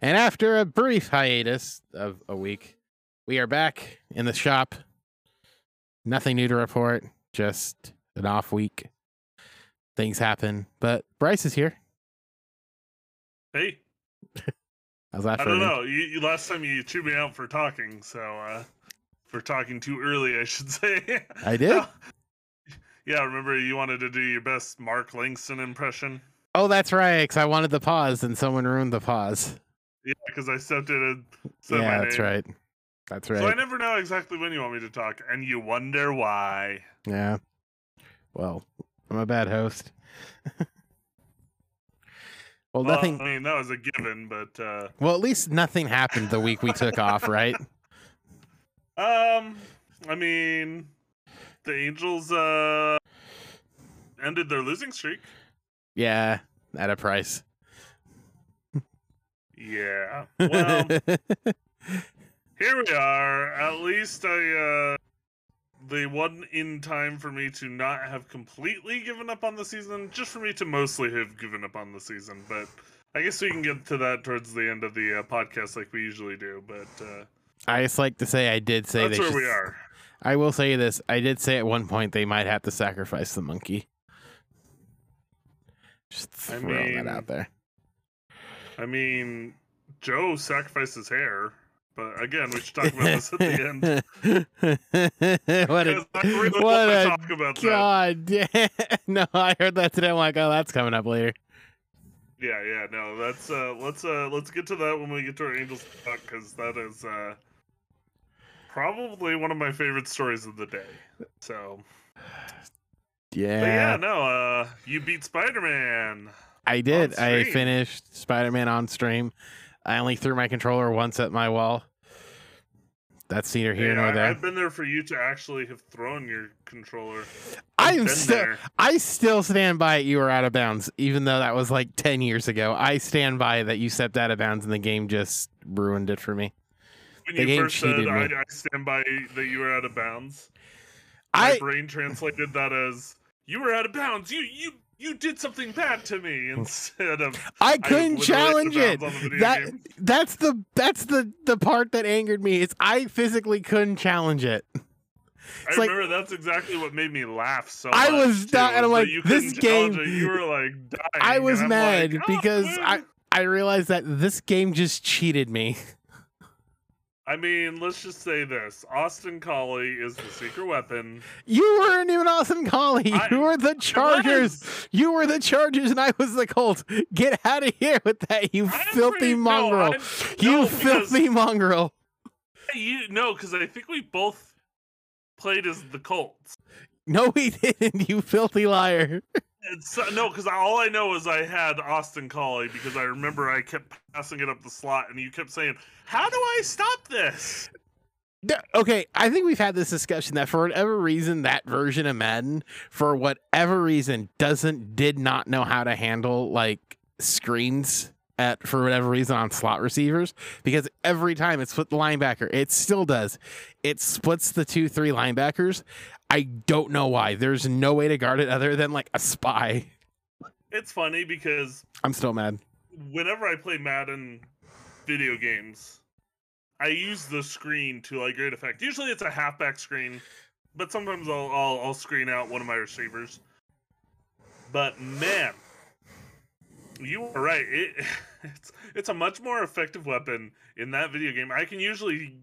And after a brief hiatus of a week, we are back in the shop. Nothing new to report, just an off week. Things happen, but Bryce is here. Hey, How's that I don't know. You, you last time you chewed me out for talking, so uh for talking too early, I should say. I did? yeah, remember you wanted to do your best Mark Langston impression? Oh, that's right. Because I wanted the pause and someone ruined the pause. Yeah, because I stepped in and said yeah, my that's name. right. That's right. So I never know exactly when you want me to talk, and you wonder why. Yeah. Well, I'm a bad host. well, Well, nothing. I mean, that was a given, but uh Well, at least nothing happened the week we took off, right? um, I mean, the Angels uh ended their losing streak. Yeah, at a price. Yeah. Well, here we are. At least I uh they won in time for me to not have completely given up on the season, just for me to mostly have given up on the season. But I guess we can get to that towards the end of the uh, podcast, like we usually do. But uh, I just like to say I did say that's where should, we are. I will say this. I did say at one point they might have to sacrifice the monkey. Just I throwing that out there. I mean, Joe sacrificed his hair, but again, we should talk about this at the end. what a I really what a talk about that. god damn. No, I heard that today. I'm like, oh, that's coming up later. Yeah, yeah, no, that's uh let's uh let's get to that when we get to our Angels talk because that is uh probably one of my favorite stories of the day. So but yeah, Yeah, no, uh you beat Spider Man. I did. I finished Spider Man on stream. I only threw my controller once at my wall. That's neither here nor there. I've been there for you to actually have thrown your controller. I'm still, there. I still stand by it. You were out of bounds, even though that was like ten years ago. I stand by that you stepped out of bounds, and the game just ruined it for me. When the you game first said cheated I, me. I stand by that you were out of bounds. My I brain translated that as you were out of bounds. You you you did something bad to me instead of I couldn't of challenge it. bounds on the video That game. that's the that's the the part that angered me. Is I physically couldn't challenge it. I like- remember that's exactly what made me laugh so I much. was too, dying, and I'm like, this game- it. You were like dying. I was mad like, "Oh, because I. I realized that this game just cheated me. I mean, let's just say this: Austin Collie is the secret weapon. You weren't even Austin Collie. I- You were the Chargers. You were the Chargers, and I was the Colts. Get out of here with that, you I'm filthy pretty- mongrel. I'm- you no, because- filthy mongrel. You no, because I think we both played as the Colts. No, we didn't. You filthy liar. It's, no, because all I know is I had Austin Collie because I remember I kept passing it up the slot, and you kept saying, "How do I stop this?" Okay, I think we've had this discussion that for whatever reason, that version of Madden, for whatever reason, doesn't did not know how to handle like screens at for whatever reason on slot receivers because every time it's split the linebacker, it still does. It splits the two three linebackers. I don't know why. There's no way to guard it other than like a spy. It's funny because I'm still mad. whenever I play Madden video games, I use the screen to like great effect. Usually it's a halfback screen, but sometimes I'll I'll, I'll screen out one of my receivers. But man, you were right. It, it's it's a much more effective weapon in that video game. I can usually,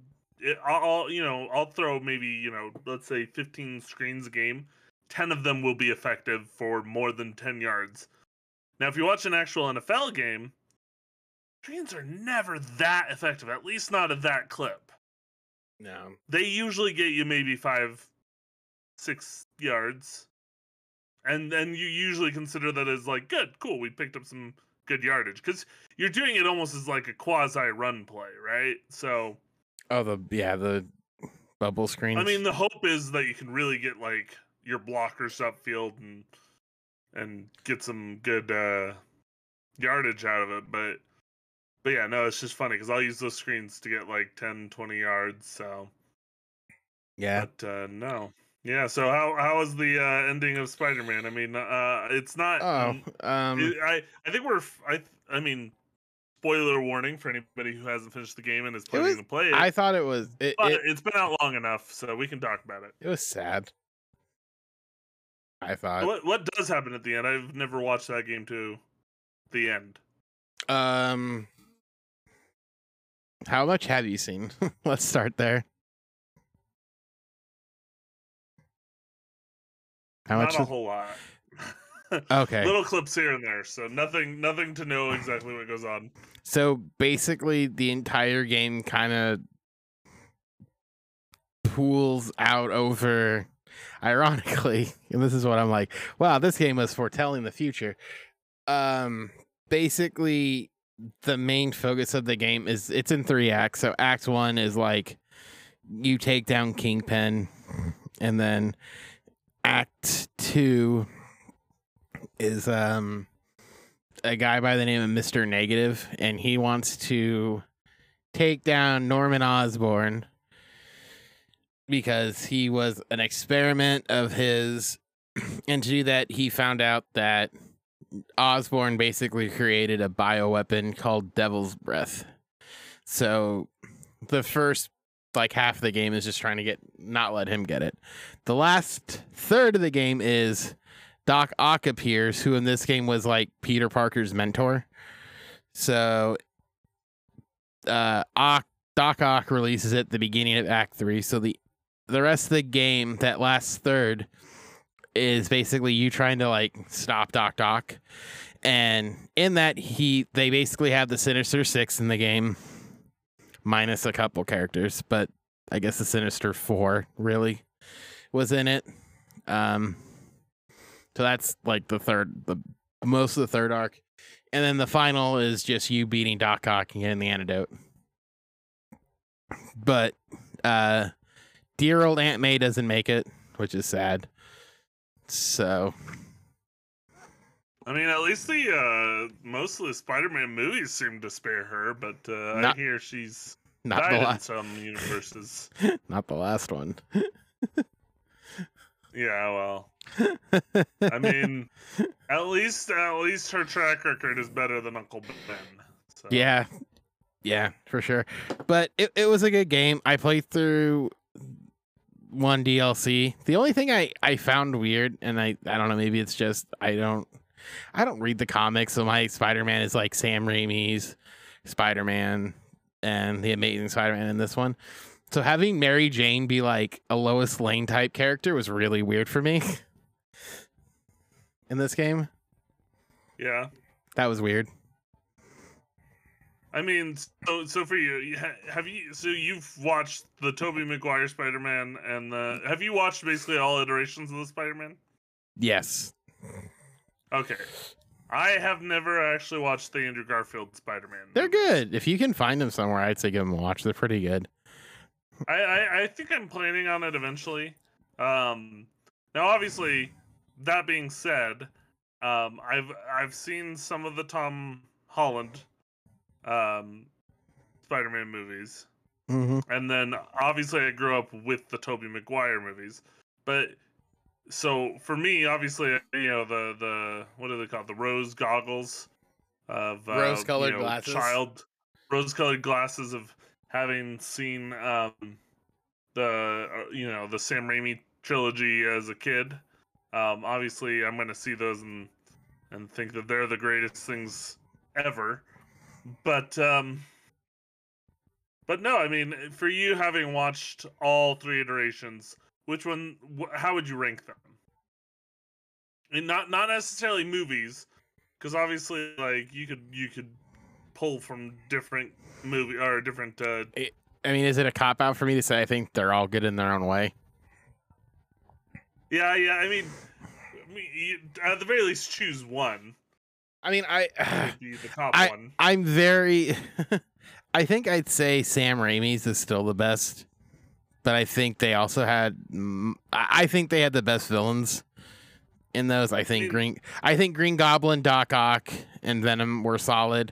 I'll you know I'll throw maybe you know let's say 15 screens a game. 10 of them will be effective for more than 10 yards. Now, if you watch an actual NFL game, screens are never that effective, at least not at that clip. No. They usually get you maybe five, six yards. And then you usually consider that as like, good, cool, we picked up some good yardage. Because you're doing it almost as like a quasi run play, right? So, Oh the yeah, the bubble screens. I mean, the hope is that you can really get like your blockers upfield and and get some good uh yardage out of it but but yeah no it's just funny because i'll use those screens to get like 10 20 yards so yeah. but uh no yeah so how how was the uh ending of spider-man i mean uh it's not Oh, mm, um it- i i think we're i i mean spoiler warning for anybody who hasn't finished the game and is planning was- to play it. I thought it was it, but it, it's been out long enough, so we can talk about it. it was sad. I thought. What what does happen at the end? I've never watched that game to the end. Um, how much have you seen? Let's start there. How Not much? a whole lot. Okay, Little clips here and there, so nothing nothing to know exactly what goes on. so basically, the entire game kind of pools out over. Ironically, and this is what I'm like. Wow, this game was foretelling the future. Um, basically, the main focus of the game is it's in three acts. So act one is like you take down Kingpin, and then act two is um a guy by the name of Mr. Negative, and he wants to take down Norman Osborn because he was an experiment of his and to do that he found out that Osborn basically created a bioweapon called Devil's Breath. So the first like half of the game is just trying to get not let him get it. The last third of the game is Doc Ock appears, who in this game was like Peter Parker's mentor. So uh Ock Doc Ock releases at the beginning of Act Three. So the the rest of the game, that last third, is basically you trying to like stop Doc Doc. And in that he they basically have the Sinister Six in the game, minus a couple characters, but I guess the Sinister Four really was in it. Um so that's like the third the most of the third arc. And then the final is just you beating Doc Ock and getting the antidote. But uh dear old Aunt May doesn't make it, which is sad. So I mean, at least the uh, most of the Spider-Man movies seem to spare her, but uh, I hear she's not died the in some universes. not the last one. yeah, well, I mean, at least at least her track record is better than Uncle Ben. So. Yeah. Yeah, for sure. But it, it was a good game. I played through one DLC. The only thing I, I found weird, and I, I don't know, maybe it's just I don't I don't read the comics, so my Spider Man is like Sam Raimi's Spider Man and the Amazing Spider Man in this one. So having Mary Jane be like a Lois Lane type character was really weird for me in this game. yeah. That was weird. I mean, so so for you, have you? So you've watched the Tobey Maguire Spider-Man, and the have you watched basically all iterations of the Spider-Man? Yes. Okay, I have never actually watched the Andrew Garfield Spider-Man. They're good. If you can find them somewhere, I'd say give them a watch. They're pretty good. I, I I think I'm planning on it eventually. Um, now obviously, that being said, um, I've I've seen some of the Tom Holland, um, Spider-Man movies. Mm-hmm. and then obviously I grew up with the Tobey Maguire movies. But so for me, obviously, you know the the what are they called? The rose goggles of uh, Rose-colored you know, glasses. Child rose-colored glasses of having seen um, the uh, you know the Sam Raimi trilogy as a kid. Um, obviously, I'm going to see those and and think that they're the greatest things ever. But um, but no, I mean, for you having watched all three iterations, which one? Wh- how would you rank them? And not not necessarily movies, because obviously, like you could you could pull from different movie or different. Uh, I mean, is it a cop out for me to say I think they're all good in their own way? yeah, yeah. I mean, I mean, you, at the very least, choose one. I mean, I be the top I- one. I'm very. I think I'd say Sam Raimi's is still the best, but I think they also had. mm, I I think they had the best villains in those. I think mean- Green. I think Green Goblin, Doc Ock, and Venom were solid.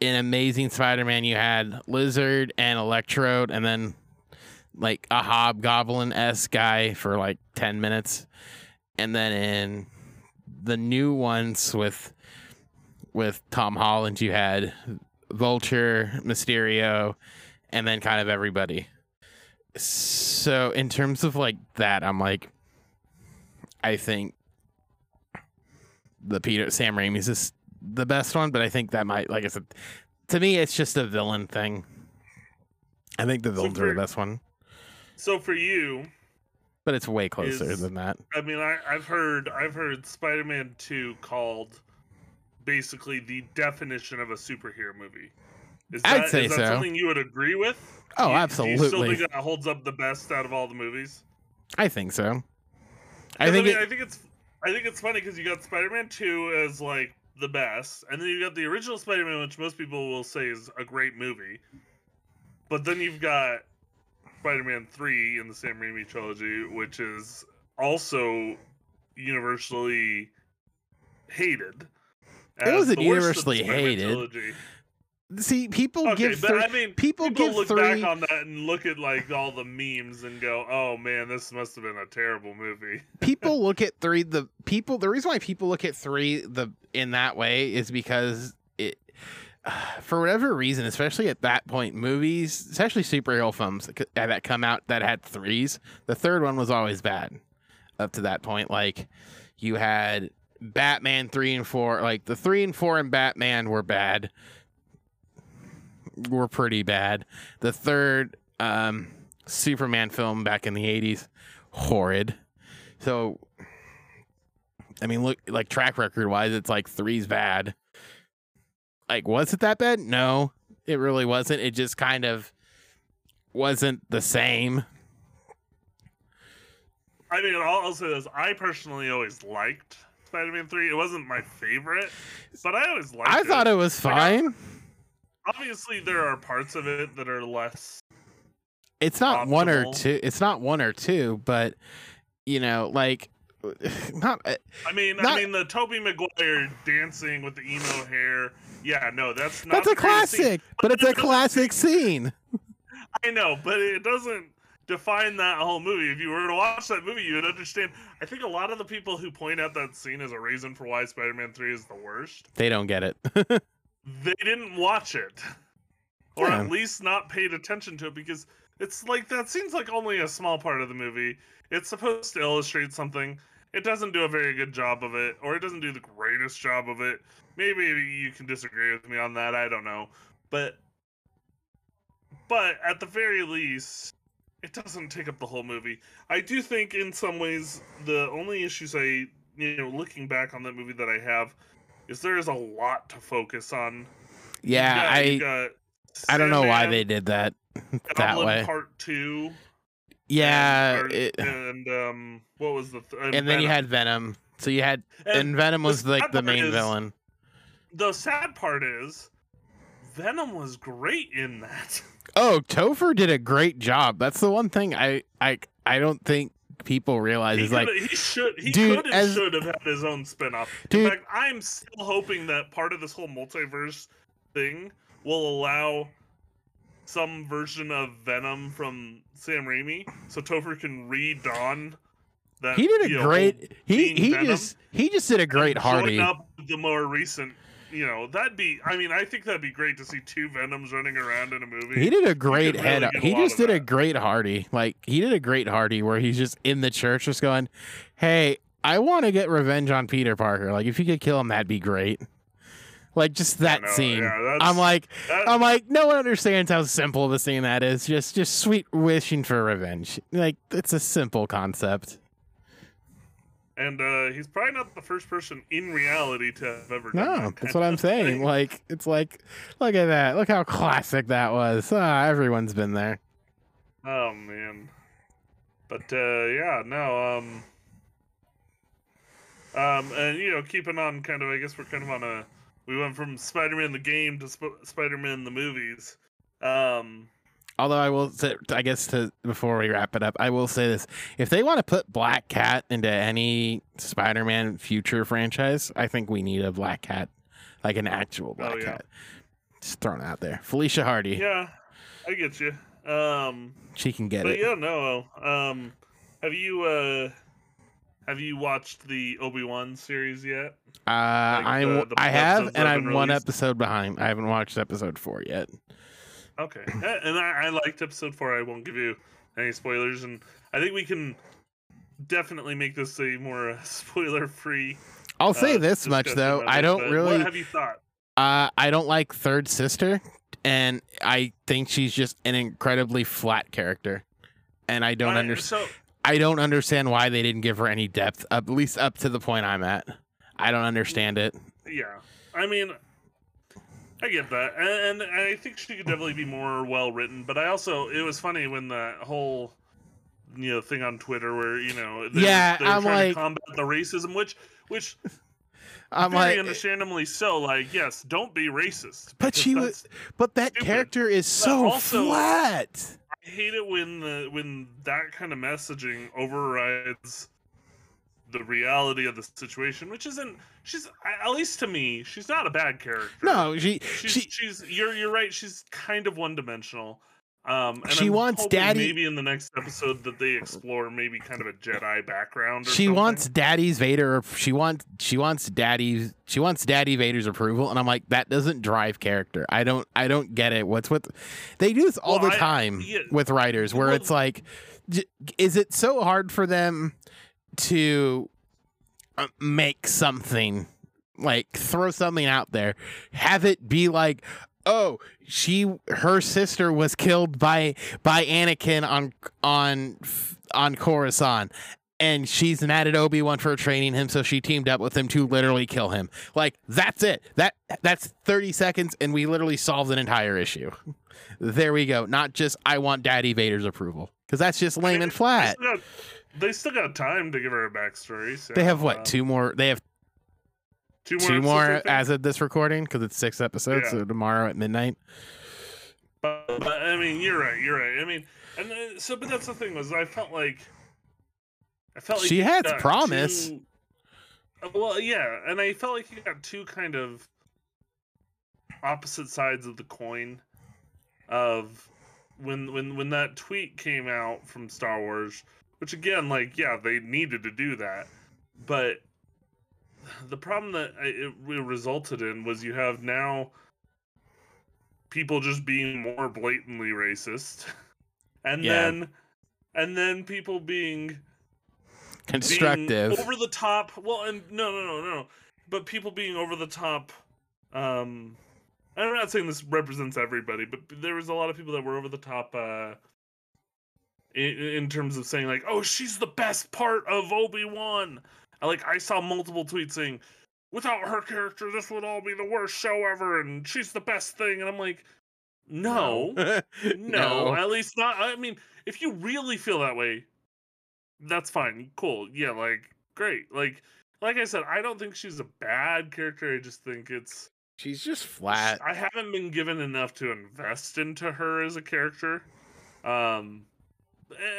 In Amazing Spider-Man, you had Lizard and Electrode, and then like a Hobgoblin s guy for like ten minutes, and then in the new ones with with Tom Holland, you had Vulture, Mysterio, and then kind of everybody. So in terms of like that, I'm like, I think the Peter Sam Raimi's is the best one, but I think that might, like I said, to me, it's just a villain thing. I think the So villains are the best one, So for you, but it's way closer Is- than that. I mean, I, I've heard I've heard Spider-Man Two called basically the definition of a superhero movie. Is I'd that, say is that so. something you would agree with? Oh, Do you- Do you still absolutely. think that holds up the best out of all the movies? I think so. I think mean, it, I think it's I think it's funny because you got Spider-Man Two as like the best, and then you've got the original Spider-Man, which most people will say is a great movie. But then you've got Spider-Man Three in the Sam Raimi trilogy, which is also universally hated. It wasn't the worst of the universally hated. trilogy. See people Okay, give I mean, people people give look three. back on that and look at like all the memes and go, "Oh man, this must have been a terrible movie." people look at three the people the reason why people look at three the in that way is because it for whatever reason especially at that point movies especially superhero films that that come out that had threes the third one was always bad up to that point like you had batman three and four like the three and four in batman were bad were pretty bad the third um superman film back in the 80s horrid so, I mean, look, like track record wise, it's like three's bad. Like, was it that bad? No, it really wasn't. It just kind of wasn't the same. I mean, I'll, I'll say this: I personally always liked Spider-Man Three. It wasn't my favorite, but I always liked I it. thought it was Like, fine. Obviously, there are parts of it that are less. It's not one or two. It's not one or two, but you know, like, not. uh, I mean, Not- I mean, the Tobey Maguire dancing with the emo hair. Yeah, no, that's not. That's a classic, but it's a classic scene. I know, but it doesn't define that whole movie. If you were to watch that movie, you would understand. I think a lot of the people who point out that scene as a reason for why Spider-Man Three is the worst They don't get it. they didn't watch it. Or Yeah. at least not paid attention to it because it's like that seems like only a small part of the movie. It's supposed to illustrate something. It doesn't do a very good job of it or it doesn't do the greatest job of it. Maybe you can disagree with me on that i don't know. But but at the very least it doesn't take up the whole movie. I do think in some ways the only issues i you know looking back on that movie that i have is there is a lot to focus on yeah, you I got I don't know why they did that that Goblin way. Part Two. Yeah, and, it, and um, what was the? Th- and then you had Venom. So you had And and Venom was the like the main is- villain. the sad part is, Venom was great in that. Oh, Topher did a great job. That's the one thing I I I don't think people realize He, is like he should he Dude, could and as- should have had his own spinoff. Dude. In fact, I'm still hoping that part of this whole multiverse thing will allow some version of Venom from Sam Raimi, so Topher can redon that. he did a know, great he he Venom just he just did a great Hardy. up the more recent. You know, that'd be. I mean, I think that'd be great to see two Venoms running around in a movie. He did a great really head. a he just did a great Hardy. Like he did a great Hardy where he's just in the church, just going, "Hey, I want to get revenge on Peter Parker. Like if you could kill him, that'd be great." Like just that know, scene. yeah, I'm like, I'm like, no one understands how simple the scene that is. Just, just sweet wishing for revenge. Like it's a simple concept. And uh, he's probably not the first person in reality to have ever done No, that that's what I'm saying. Like it's like, look at that. Look how classic that was. Ah, everyone's been there. Oh man. But uh yeah, no, um um and you know, keeping on kind of I guess we're kind of on a we went from Spider-Man the game to Sp- Spider-Man the movies. Um Although I will say, I guess to before we wrap it up, I will say this: if they want to put Black Cat into any Spider-Man future franchise, I think we need a Black Cat, like an actual Black Oh, yeah. Cat. Just thrown out there. Felicia Hardy, yeah, I get you. Um she can get but it. yeah, no. Um have you uh Have you watched the Obi Wan series yet? Uh, I'm the- the I have, and I'm one episode behind. I haven't watched episode four yet. Okay, and I, I liked episode four. I won't give you any spoilers, and I think we can definitely make this a more uh, spoiler-free. I'll say uh, this much though: I don't really. What have you thought? Uh, I don't like Third Sister, and I think she's just an incredibly flat character, and I don't understand. So I don't understand why they didn't give her any depth, at least up to the point I'm at. I don't understand it. yeah, I mean, I get that, and, and I think she could definitely be more well written. But I also, it was funny when the whole. You know, thing on Twitter where you know, they, Yeah, they were I'm trying like- to combat the racism, which, which I'm very like, eh. understandably so. Like, yes, don't be racist. But she was, but that stupid. character is so also- flat. I hate it when the when that kind of messaging overrides the reality of the situation, which isn't. She's at least to me, she's not a bad character. No, she, she's she, she's you're you're right. She's kind of one dimensional. Um, and She I'm wants daddy- Maybe in the next episode that they explore maybe kind of a Jedi background. Or she something. wants Daddy's Vader. She wants, she wants Daddy's, she wants Daddy Vader's approval, and I'm like, that doesn't drive character. I don't, I don't get it. What's with? They do this all Well, the I- time yeah. with writers, where Well- it's like, is it so hard for them to Uh, make something like throw something out there, have it be like, oh, she her sister was killed by by Anakin on on on Coruscant. And she's mad at Obi Wan for training him, so she teamed up with him to literally kill him. Like that's it. That that's thirty seconds, and we literally solved an entire issue. There we go. Not just I want Daddy Vader's approval, because that's just lame and flat. They still got time to give her a backstory. So, They have uh, what two more? They have Two more. two more as of this recording because it's six episodes. Yeah. So tomorrow at midnight. But, but I mean, you're right. You're right. I mean, and uh, so, but that's the thing was, I felt like, I felt like She had promise. uh, well, yeah, and I felt like you got two kind of opposite sides of the coin. Of when when when that tweet came out from Star Wars, which again, like, yeah, they needed to do that, but the problem that it resulted in was you have now people just being more blatantly racist and Yeah. then and then people being Constructive. being over the top well and no no no no but people being over the top um i'm not saying this represents everybody but there was a lot of people that were over the top uh in, in terms of saying like oh she's the best part of obi-wan I, like i saw multiple tweets saying without her character this would all be the worst show ever and she's the best thing and i'm like no no, No. at least not. I mean, if you really feel that way, that's fine. Cool. Yeah, like great. Like like I said, I don't think she's a bad character. I just think it's She's just flat. I haven't been given enough to invest into her as a character. Um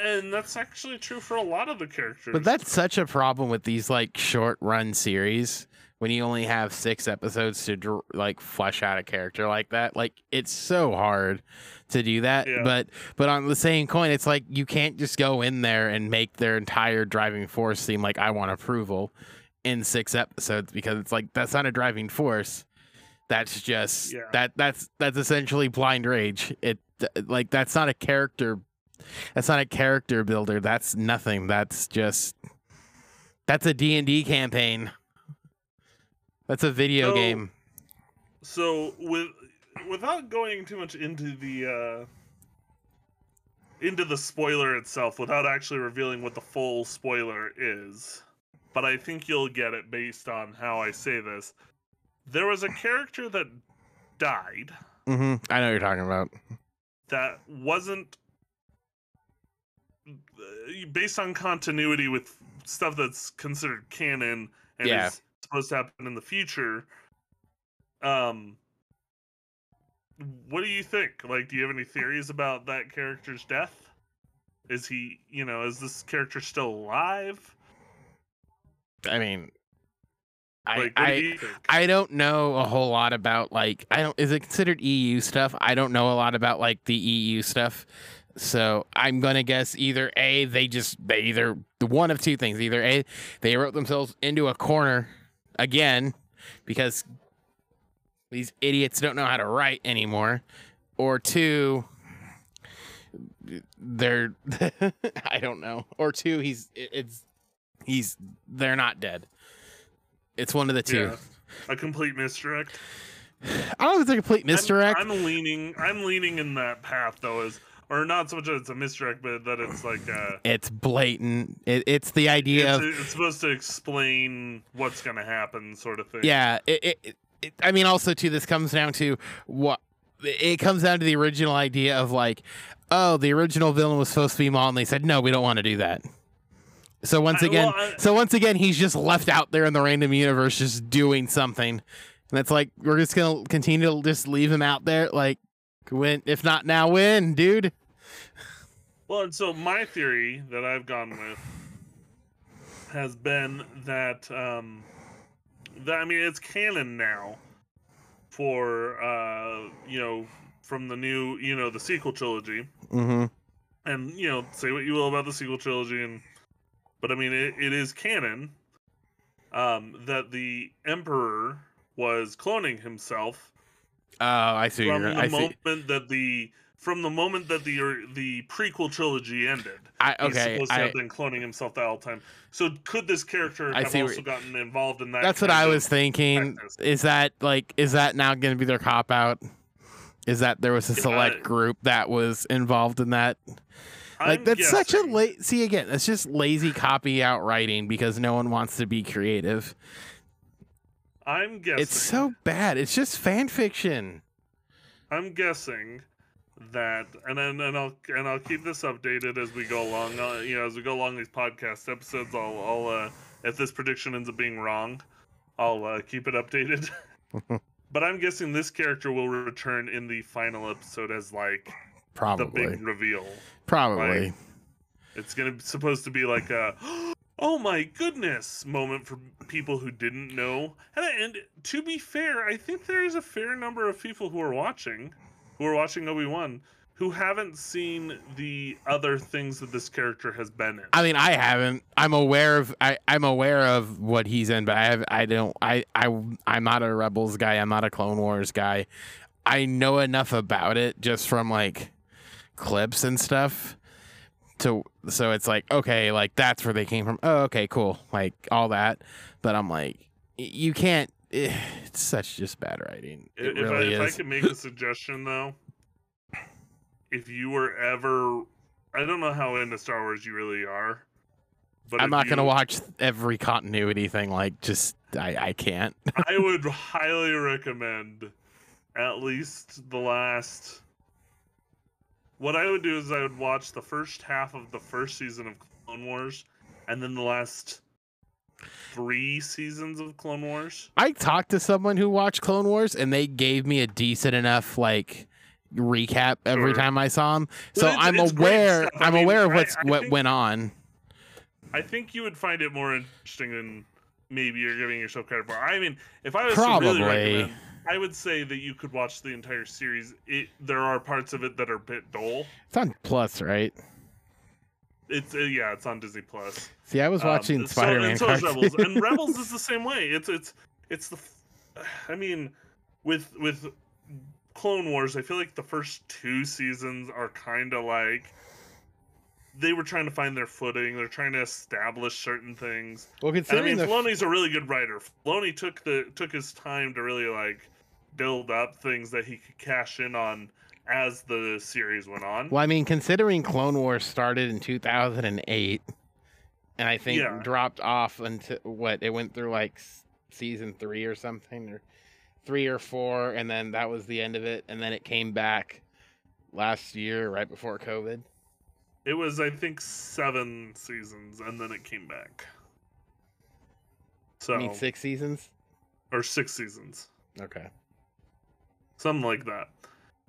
and that's actually true for a lot of the characters. But that's such a problem with these like short run series when you only have six episodes to like flesh out a character like that. Like it's so hard to do that. Yeah. But but on the same coin, it's like you can't just go in there and make their entire driving force seem like I want approval in six episodes because it's like that's not a driving force. That's just Yeah. that that's that's essentially blind rage. It like that's not a character that's not a character builder. That's nothing. That's just that's a D&D campaign. That's a video So- game. so with without going too much into the uh into the spoiler itself without actually revealing what the full spoiler is but i think you'll get it based on how i say this there was a character that died Mm-hmm. I know what you're talking about. that wasn't based on continuity with stuff that's considered canon and Yeah. is supposed to happen in the future. Um, what do you think? Like, do you have any theories about that character's death? Is he, you know, is this character still alive? I mean, I Like, I, do think? I don't know a whole lot about like I don't is it considered EU stuff? I don't know a lot about like the EU stuff. So I'm gonna guess either a they just they either one of two things either a they wrote themselves into a corner again because these idiots don't know how to write anymore, or two they're I don't know, or two he's it's he's they're not dead. It's one of the two. Yeah. A complete misdirect. I don't know if it's a complete I'm- misdirect. I'm, leaning. I'm leaning in that path though, as or not so much that it's a misdirect, but that it's like uh, it's blatant. It, it's the idea it's, of it's supposed to explain what's gonna happen, sort of thing. yeah. It, it, it, I mean, also too, this comes down to what it comes down to the original idea of like, oh, the original villain was supposed to be Maul, and they said no, we don't want to do that. So once I- again, well, I- so once again, he's just left out there in the random universe, just doing something, and it's like we're just gonna continue to just leave him out there, like when if not now, when, dude. Well, and so my theory that I've gone with has been that um that I mean it's canon now for uh you know from the new you know the sequel trilogy Mm-hmm. and you know say what you will about the sequel trilogy and but I mean it, it is canon um that the emperor was cloning himself Oh, I see. from You're, the I see. moment that the from the moment that the the prequel trilogy ended. I He's supposed to I, have been cloning himself the whole time. So could this character I have see what- also gotten involved in that? That's what I was thinking. practice? Is that like is that now going to be their cop out? Is that there was a select I- group that was involved in that? Like I'm that's such a late. See again, that's just lazy copy out writing because no one wants to be creative. I'm guessing. It's so bad. It's just fan fiction. I'm guessing that, and then and I'll and I'll keep this updated as we go along. Uh, you know, as we go along these podcast episodes, I'll I'll uh, if this prediction ends up being wrong, I'll uh, keep it updated. but I'm guessing this character will return in the final episode as like the big reveal. Probably. like- It's gonna be supposed to be like a oh my goodness moment for people who didn't know. And, and to be fair, I think there is a fair number of people who are watching, who are watching Obi Wan, who haven't seen the other things that this character has been in. I mean, I haven't. I'm aware of. I, I'm aware of what he's in, but I have. I don't. I. I. I'm not a Rebels guy. I'm not a Clone Wars guy. I know enough about it just from like clips and stuff. To so it's like okay, like that's where they came from. Oh, okay, cool. Like all that, but I'm like, you can't. Eh, It's such just bad writing. It if, really I, if I could make a suggestion though, if you were ever, I don't know how into Star Wars you really are, but I'm not gonna watch every continuity thing. Like, just I. I can't. I would highly recommend at least the last. What I would do is I would watch the first half of the first season of Clone Wars, and then the last three seasons of Clone Wars. I talked to someone who watched Clone Wars, and they gave me a decent enough like recap every Sure. time I saw them. So it's- I'm it's aware. I I'm mean, aware of what's I what think- went on. I think you would find it more interesting than maybe you're giving yourself credit for. I mean, if I was to really Probably. I would say that you could watch the entire series. It, there are parts of it that are a bit dull. It's on Plus, right? It's uh, yeah, it's on Disney Plus. See, I was Um, watching so- Spider-Man So, and so. Rebels, and Rebels is the same way. It's it's it's the. I mean, with with Clone Wars, I feel like the first two seasons are kind of like they were trying to find their footing. They're trying to establish certain things. well, And I mean, the Filoni's a really good writer. Filoni took the took his time to really like build up things that he could cash in on as the series went on. well, I mean, considering Clone Wars started in 2008, and I think Yeah. dropped off until what it went through like season three or something, or three or four, and then that was the end of it, and then it came back last year, right before COVID. It was, I think, seven seasons, and then it came back. So I mean, six seasons. or six seasons, Okay. something like that.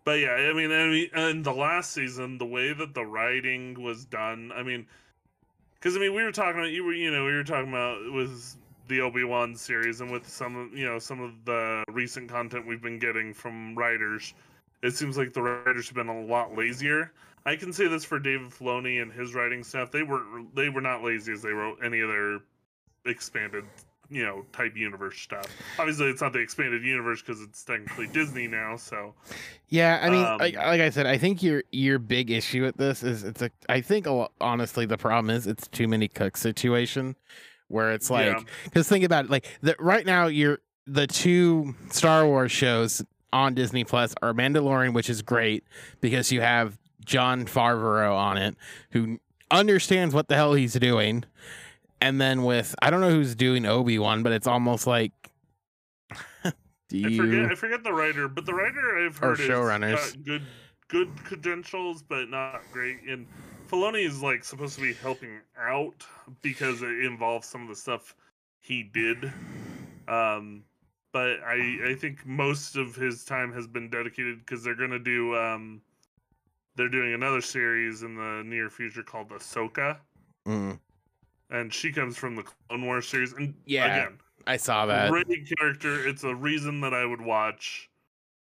But yeah, I mean, I mean, and the last season, the way that the writing was done, I mean, because I mean, we were talking about you were, you know, we were talking about with the Obi Wan series and with some, you know, some of the recent content we've been getting from writers, it seems like the writers have been a lot lazier. I can say this for David Filoni and his writing staff. They were they were not lazy as they wrote any of their expanded, you know, type universe stuff. Obviously, it's not the expanded universe because it's technically Disney now. So Yeah, I mean, Um, like, like I said, I think your your big issue with this is it's a. I think honestly, the problem is it's too many cook situation, where it's like Yeah. because think about it, like the, right now you're the two Star Wars shows on Disney Plus are Mandalorian, which is great because you have Jon Favreau on it who understands what the hell he's doing, and then with I don't know who's doing Obi Wan, but it's almost like. Do I forget I forget the writer, but the writer I've heard is showrunners. good good credentials, but not great. And Filoni is like supposed to be helping out because it involves some of the stuff he did. Um, but I I think most of his time has been dedicated because they're gonna do um, they're doing another series in the near future called Ahsoka, Mm, and she comes from the Clone Wars series. And Yeah, again, I saw that. great character. It's a reason that I would watch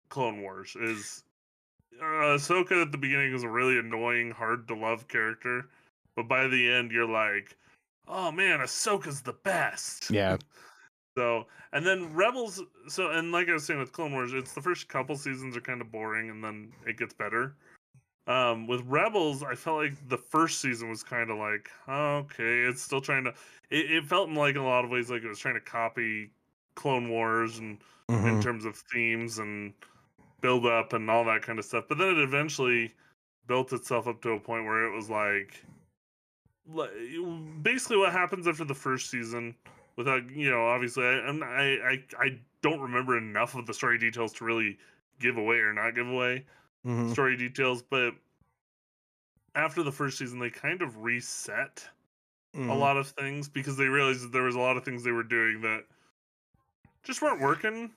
Clone Wars. Is uh, Ahsoka at the beginning is a really annoying, hard to love character, but by the end you're like, oh man, Ahsoka's the best. Yeah. So and then Rebels. So and like I was saying with Clone Wars, it's the first couple seasons are kind of boring, and then it gets better. Um, with Rebels, I felt like the first season was kind of like, okay, it's still trying to. It, it felt in like in a lot of ways like it was trying to copy Clone Wars and in Mhm. terms of themes and build up and all that kind of stuff. But then it eventually built itself up to a point where it was like, li- basically what happens after the first season. Without you know, obviously, I, I'm, I I I don't remember enough of the story details to really give away or not give away Mhm. story details. But after the first season, they kind of reset a Mhm. lot of things because they realized that there was a lot of things they were doing that just weren't working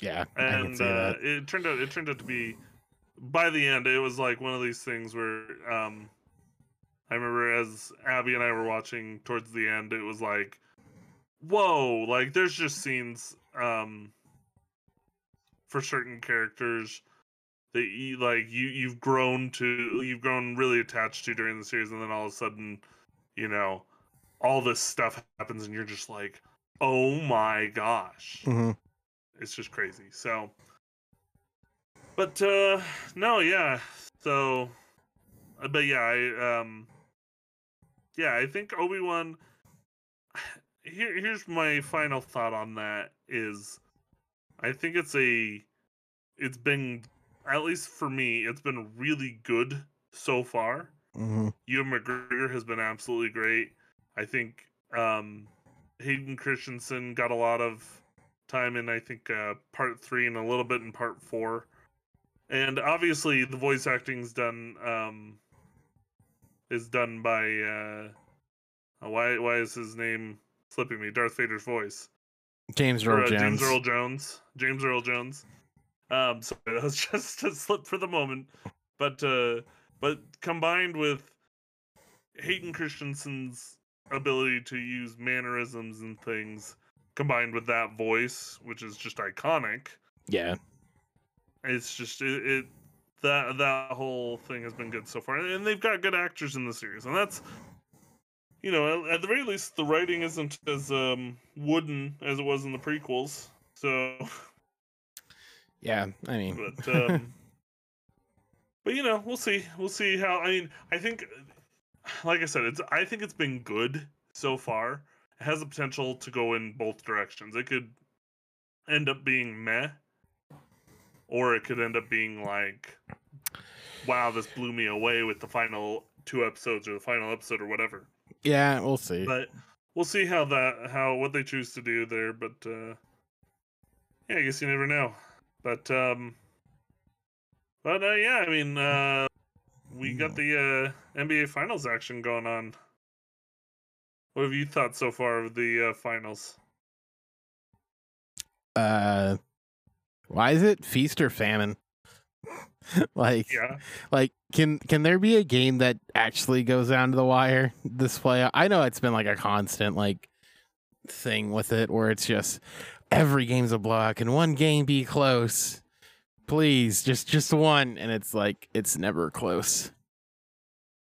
Yeah, and uh, it turned out it turned out to be by the end it was like one of these things where um i remember as abby and i were watching towards the end it was like whoa like there's just scenes um for certain characters that you like you you've grown to you've grown really attached to during the series and then all of a sudden you know all this stuff happens and you're just like oh my gosh Mhm. it's just crazy. So, but uh no, yeah. So, uh, but yeah, I um, yeah, I think Obi Wan. Here, here's my final thought on that: is I think it's a, it's been at least for me, it's been really good so far. Mhm. Ewan McGregor has been absolutely great. I think um, Hayden Christensen got a lot of time in I think uh, part three and a little bit in part four, and obviously the voice acting's done um, is done by uh, uh, why why is his name slipping me? Darth Vader's voice. James Or, Earl uh, Jones. James Earl Jones. James Earl Jones. Um, so that was just a slip for the moment, but uh, but combined with Hayden Christensen's ability to use mannerisms and things, combined with that voice, which is just iconic, Yeah, it's just it, it that that whole thing has been good so far, and they've got good actors in the series, and that's you know at, at the very least the writing isn't as um wooden as it was in the prequels. So, yeah. I mean, but um, but you know we'll see we'll see how. I mean, I think like I said, it's I think it's been good so far. It has the potential to go in both directions. It could end up being meh, or it could end up being like, wow, this blew me away with the final two episodes or the final episode or whatever. yeah, we'll see. But we'll see how that how what they choose to do there. But uh, yeah, I guess you never know. But um, but uh, yeah, I mean, uh, we got the uh, NBA Finals action going on. What have you thought so far of the uh, finals? Uh, why is it feast or famine? like, Yeah, like can can there be a game that actually goes down to the wire this play? I know it's been like a constant like thing with it where it's just every game's a blowout. Can one game be close? please, just just one, and it's like it's never close.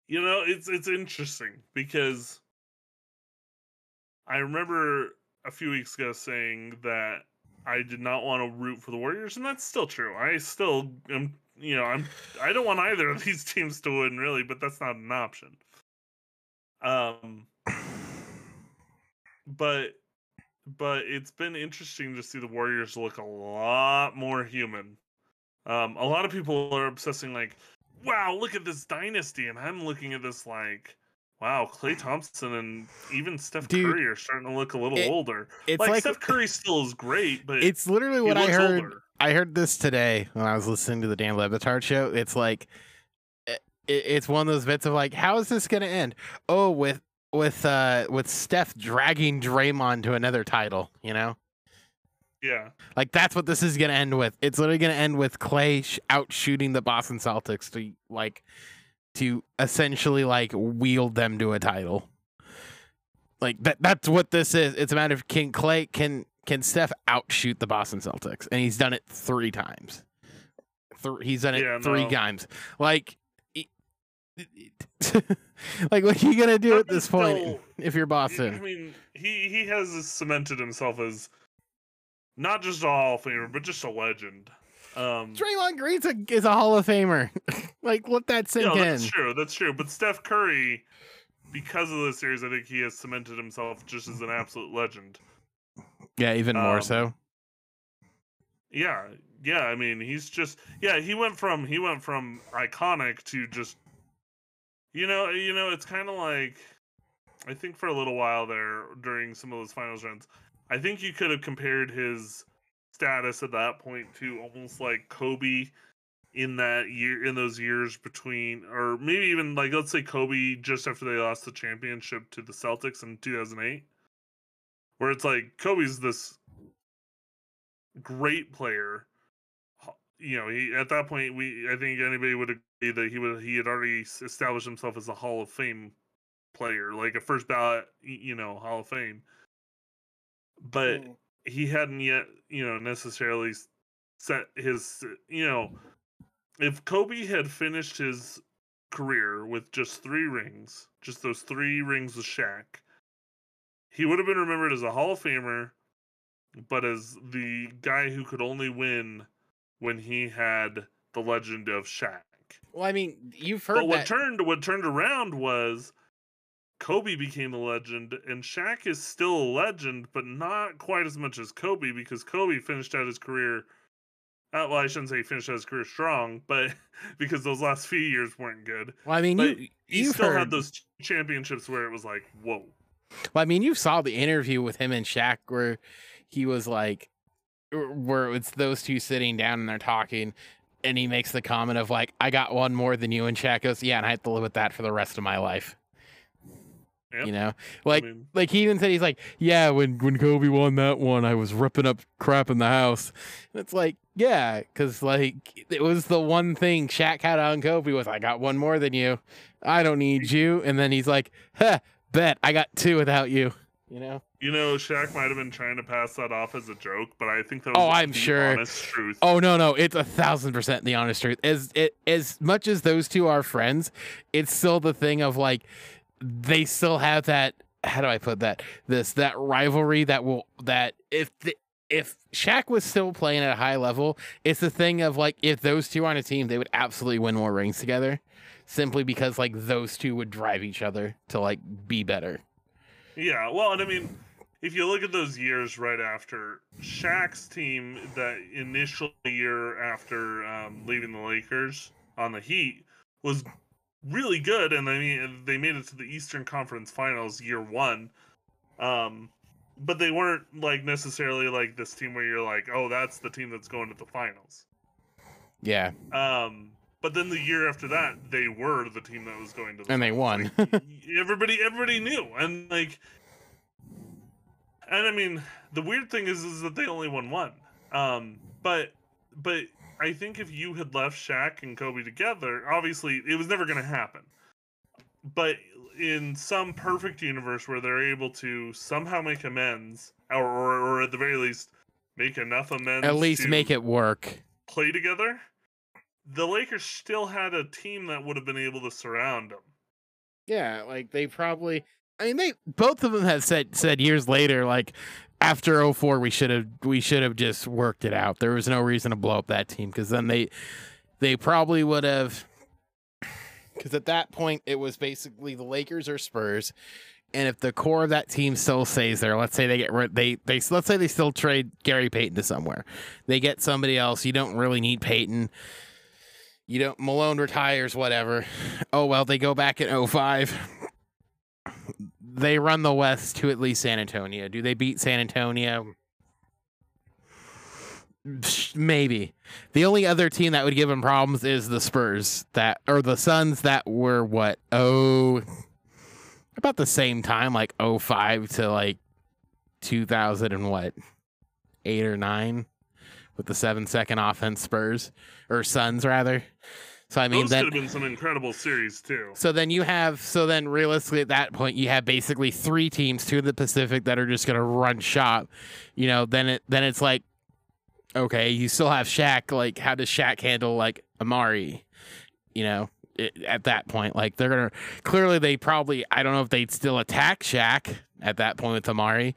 You know, it's it's interesting because I remember a few weeks ago saying that I did not want to root for the Warriors, and that's still true. I still am, you know, I'm I don't want either of these teams to win really, but that's not an option. Um, but but it's been interesting to see the Warriors look a lot more human. Um, a lot of people are obsessing like, wow, look at this dynasty, and I'm looking at this like, wow, Klay Thompson and even Steph Dude, Curry are starting to look a little it- older. It's like, like, Steph Curry still is great, but it's literally what I heard. older. I heard this today when I was listening to the Dan Le Batard show. It's like it's one of those bits of like, how is this going to end? Oh, with with uh with Steph dragging Draymond to another title. You know, Yeah, like that's what this is going to end with. It's literally going to end with Klay sh- out shooting the Boston Celtics to like to essentially like wield them to a title. Like that that's what this is. It's a matter of can Klay can can Steph outshoot the Boston Celtics? And he's done it three times. Thr he's done it Yeah, three no. times. Like it- it- like what are you gonna do at But this point still, if you're Boston? I mean, he he has cemented himself as not just a Hall of Famer, but just a legend. Um, Draymond Green's a, is a Hall of Famer. like let that sink yeah, in. that's true. That's true. But Steph Curry, because of this series, I think he has cemented himself just as an absolute legend. Yeah, even more Um, so. Yeah, yeah. I mean, he's just yeah. He went from he went from iconic to just you know you know it's kind of like I think for a little while there during some of those finals runs, I think you could have compared his status at that point to almost like Kobe in that year in those years between or maybe even like let's say Kobe just after they lost the championship to the Celtics in 2008 where it's like Kobe's this great player. You know he at that point we I think anybody would that he would he had already established himself as a Hall of Fame player like a first ballot you know Hall of Fame but mm. he hadn't yet, you know, necessarily set his, you know, if Kobe had finished his career with just three rings, just those three rings with Shaq, he would have been remembered as a Hall of Famer, but as the guy who could only win when he had the legend of Shaq. Well, I mean, you've heard But what that. turned what turned around was Kobe became a legend, and Shaq is still a legend, but not quite as much as Kobe because Kobe finished out his career. Uh, well, I shouldn't say he finished out his career strong, but because those last few years weren't good. well, I mean, But you He you've still heard, had those championships where it was like, whoa. Well, I mean, you saw the interview with him and Shaq where he was like, where it's those two sitting down and they're talking, and he makes the comment of like, "I got one more than you," and Shaq goes, "Yeah, and I have to live with that for the rest of my life." Yep. You know, like, I mean, like he even said he's like, "Yeah, when when Kobe won that one, I was ripping up crap in the house." And it's like, yeah, because like it was the one thing Shaq had on Kobe was, "I got one more than you. I don't need you." And then he's like, "Huh, bet I got two without you." You know. You know, Shaq might have been trying to pass that off as a joke, but I think that was Oh, I'm the sure. honest truth. Oh no, no, it's a thousand percent the honest truth. As it as much as those two are friends, it's still the thing of like they still have that. How do I put that? This that rivalry that will that if the, if Shaq was still playing at a high level, it's the thing of like if those two are on a team, they would absolutely win more rings together, simply because like those two would drive each other to like be better. Yeah, well, and I mean, if you look at those years right after Shaq's team, that initial year after um, leaving the Lakers on the Heat was really good, and I mean, they made it to the Eastern Conference Finals year one. Um, but they weren't like necessarily like this team where you're like, oh, that's the team that's going to the finals. Yeah, Um, but then the year after that, they were the team that was going to the and they won. everybody everybody knew and like and i mean the weird thing is is that they only won one um but but i think if you had left Shaq and kobe together obviously it was never going to happen but in some perfect universe where they're able to somehow make amends or or, or at the very least make enough amends At least to- make it work. play together, the Lakers still had a team that would have been able to surround them. Yeah, like they probably. I mean, they both of them have said said years later, like after 04, we should have we should have just worked it out. There was no reason to blow up that team because then they they probably would have. Because at that point, it was basically the Lakers or Spurs, and if the core of that team still stays there, let's say they get rid, they they let's say they still trade Gary Payton to somewhere, they get somebody else. You don't really need Payton. You don't Malone retires, whatever. Oh well, they go back in 05. They run the West to at least San Antonio. Do they beat San Antonio? Maybe. The only other team that would give them problems is the Spurs that or the Suns that were what? Oh about the same time, like 05 to like 2000 and what? 8 or 9 with the 7 second offense Spurs or Suns rather. So I mean Those that could have been some incredible series too. so then you have so then realistically at that point you have basically three teams, two in the Pacific that are just gonna run shop. You know, then it then it's like okay, you still have Shaq, like how does Shaq handle like Amar'e? You know, it, at that point. Like they're gonna clearly they probably I don't know if they'd still attack Shaq at that point with Amar'e,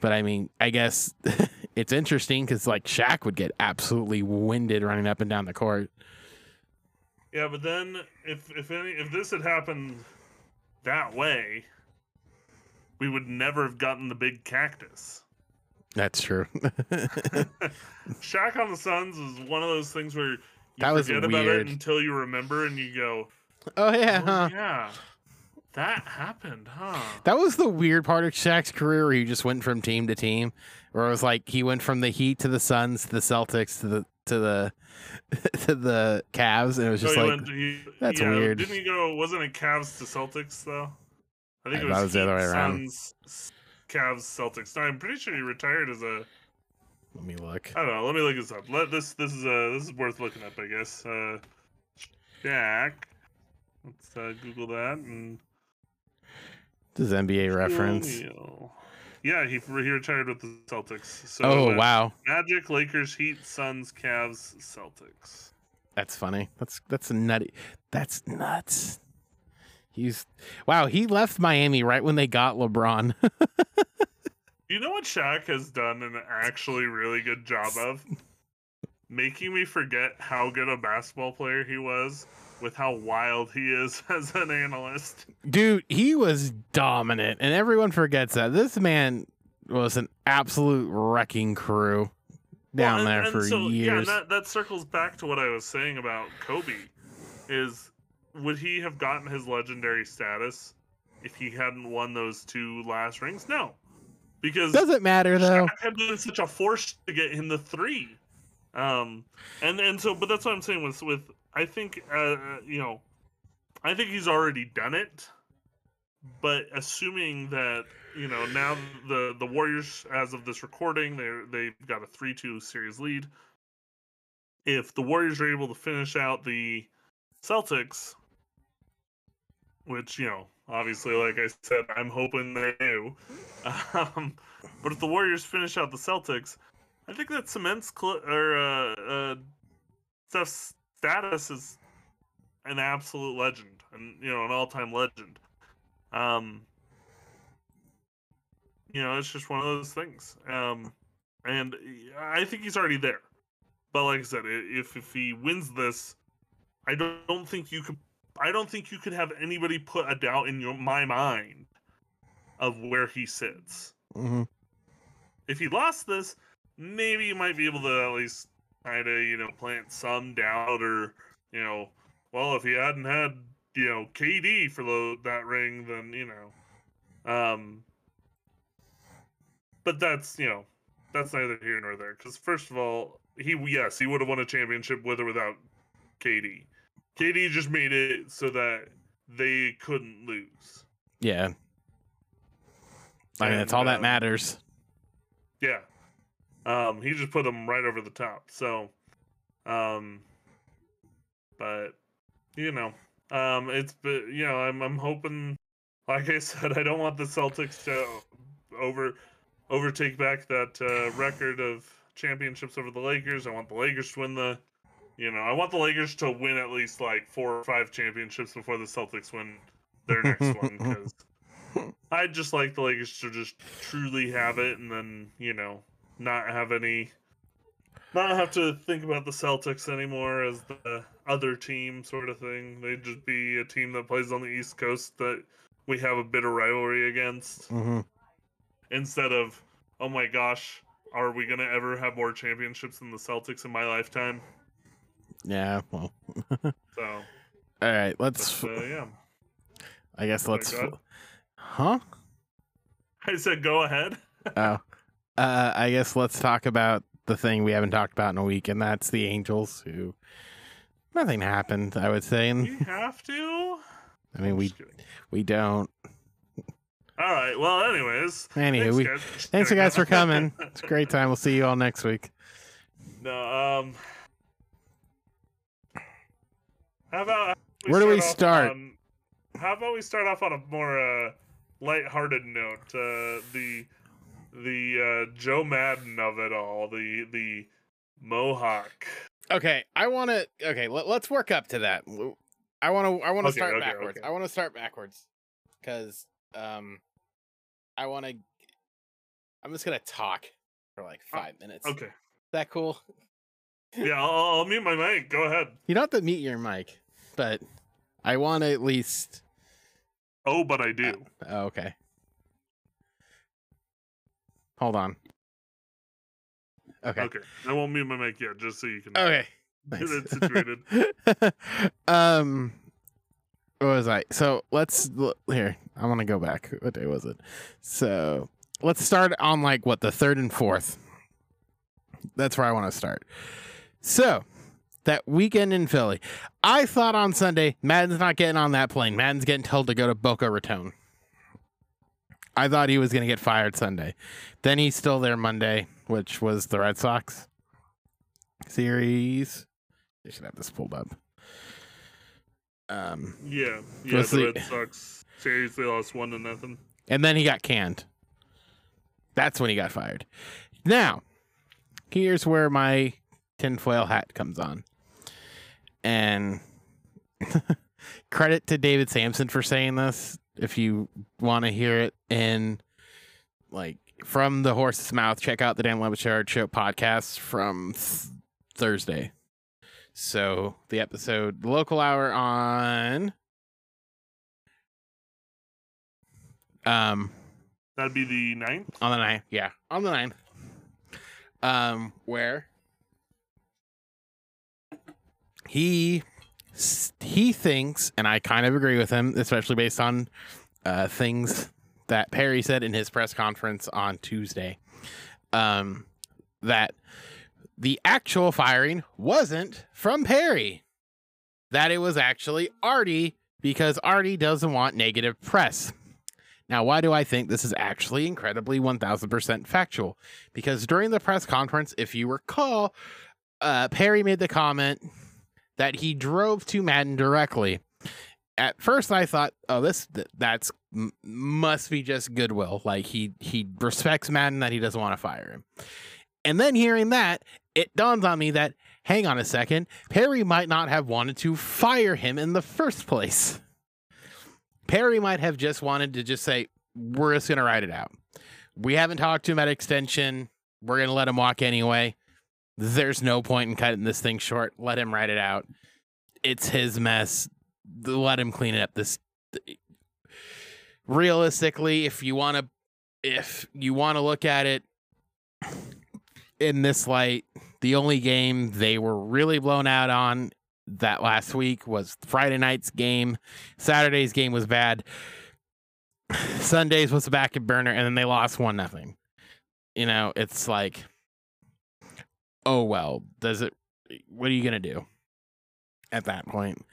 but I mean I guess it's interesting because like Shaq would get absolutely winded running up and down the court. Yeah, but then if if any if this had happened that way, we would never have gotten the big cactus. That's true. Shaq on the Suns is one of those things where you That was forget about weird. it until you remember and you go, oh yeah, oh, huh? yeah, that happened, huh? That was the weird part of Shaq's career where he just went from team to team. Where it was like he went from the Heat to the Suns to the Celtics to the to the to the Cavs, and it was just Oh, like went- he- that's yeah, weird. Didn't he go? Wasn't it Cavs to Celtics though? I think I it was, was the other way around. Suns, Cavs, Celtics. No, I'm pretty sure he retired as a. let me look. I don't know. Let me look this up. Let this. This is uh This is worth looking up, I guess. Uh, Jack. Let's uh, Google that and. This is NBA reference. Yeah, he he retired with the Celtics. So Oh uh, wow, Magic, Lakers, Heat, Suns, Cavs, Celtics. that's funny. That's that's nutty. That's nuts. He's wow. He left Miami right when they got LeBron. You know what Shaq has done an actually really good job of? Making me forget how good a basketball player he was with how wild he is as an analyst. Dude, he was dominant, and everyone forgets that. This man was an absolute wrecking crew down Well, and- there and for so, Yeah, years. and that, that circles back to what I was saying about Kobe. Is would he have gotten his legendary status if he hadn't won those two last rings? No. Because Doesn't matter though. Shaq had been such a force to get him the three. Um, and and so, but that's what I'm saying with with I think uh, you know, I think he's already done it. But assuming that you know now the the Warriors, as of this recording, they they've got a three two series lead. If the Warriors are able to finish out the Celtics, which you know, obviously, like I said, I'm hoping they do. Um, but if the Warriors finish out the Celtics, I think that cements Cl- or uh, uh, Steph's status is an absolute legend, and you know, an all-time legend. Um, you know, it's just one of those things. Um, and I think he's already there. But like I said, if if he wins this, I don't, don't think you could. I don't think you could have anybody put a doubt in your my mind of where he sits. Mhm. If he lost this, maybe you might be able to at least kind of you know plant some doubt or you know, well, if he hadn't had you know KD for the, that ring, then you know, um, but that's you know that's neither here nor there because first of all, he yes he would have won a championship with or without KD. KD just made it so that they couldn't lose. Yeah. I mean, that's And, all that um, matters. Yeah. Um, he just put them right over the top. So, um, but you know, um, it's but you know, I'm I'm hoping. Like I said, I don't want the Celtics to over overtake back that uh, record of championships over the Lakers. I want the Lakers to win the You know, I want the Lakers to win at least like four or five championships before the Celtics win their next one because I'd just like the Lakers to just truly have it and then you know not have any, not have to think about the Celtics anymore as the other team sort of thing. They'd just be a team that plays on the East Coast that we have a bit of rivalry against hmm instead of oh my gosh are we gonna ever have more championships than the celtics in my lifetime Yeah. Well. so All right. Let's. but, uh, yeah I guess let's. Huh? i said go ahead Oh. Uh, I guess let's talk about the thing we haven't talked about in a week, and that's the Angels, who nothing happened. I would say, we and have to I mean we Just kidding. we don't. all right well anyways Anywho, thanks, we guys. Thanks kidding. guys for coming. It's a great time. We'll see you all next week. no um how about Where do we start? on- how about we start off on a more uh lighthearted note uh the the uh joe maddon of it all the the mohawk Okay, I want to. Okay, let, us work up to that. I want to. I want to Okay, start okay, backwards. okay. I want to start backwards because um, I want to. I'm just gonna talk for like Oh, five minutes. okay Is that cool? Yeah, I'll, I'll mute my mic. Go ahead. You don't have to mute your mic, but I want to at least. Oh, but I do. Oh, okay. Hold on. Okay. Okay. I won't mute my mic yet, just so you can Okay. get it Nice. situated. um, what was I? So let's l- here. I want to go back. What day was it? So let's start on like what the third and fourth. That's where I want to start. So that weekend in Philly, I thought on Sunday Maddon's not getting on that plane. Maddon's getting told to go to Boca Raton. I thought he was going to get fired Sunday. Then he's still there Monday, which was the Red Sox series. They should have this pulled up. Um, Yeah. Yeah, the see. Red Sox series they lost one to nothing. and then he got canned. That's when he got fired. Now, here's where my tinfoil hat comes on. And credit to David Samson for saying this. If you want to hear it in like from the horse's mouth, check out the Dan Le Batard Show podcast from th- Thursday. So the episode, the local hour on um That'd be the ninth. on the ninth, yeah, on the ninth. Um, where he he thinks, and I kind of agree with him, especially based on uh, things that Perry said in his press conference on Tuesday, um, that the actual firing wasn't from Perry, that it was actually Artie because Artie doesn't want negative press. Now, why do I think this is actually incredibly 1000% factual? Because during the press conference, if you recall, uh, Perry made the comment that he drove to Maddon directly. At first, I thought, "Oh, this that's must be just goodwill. Like he he respects Maddon that he doesn't want to fire him." And then hearing that, it dawns on me that hang on a second, Perry might not have wanted to fire him in the first place. Perry might have just wanted to just say, we're just to ride it out. We haven't talked to him at extension. We're to let him walk anyway. There's no point in cutting this thing short. Let him write it out. It's his mess. Let him clean it up. This realistically, if you want to, if you want to look at it in this light, the only game they were really blown out on that last week was Friday night's game. Saturday's game was bad. Sundays was a back burner, and then they lost one nothing. You know, it's like, oh well. Does it? What are you gonna do at that point?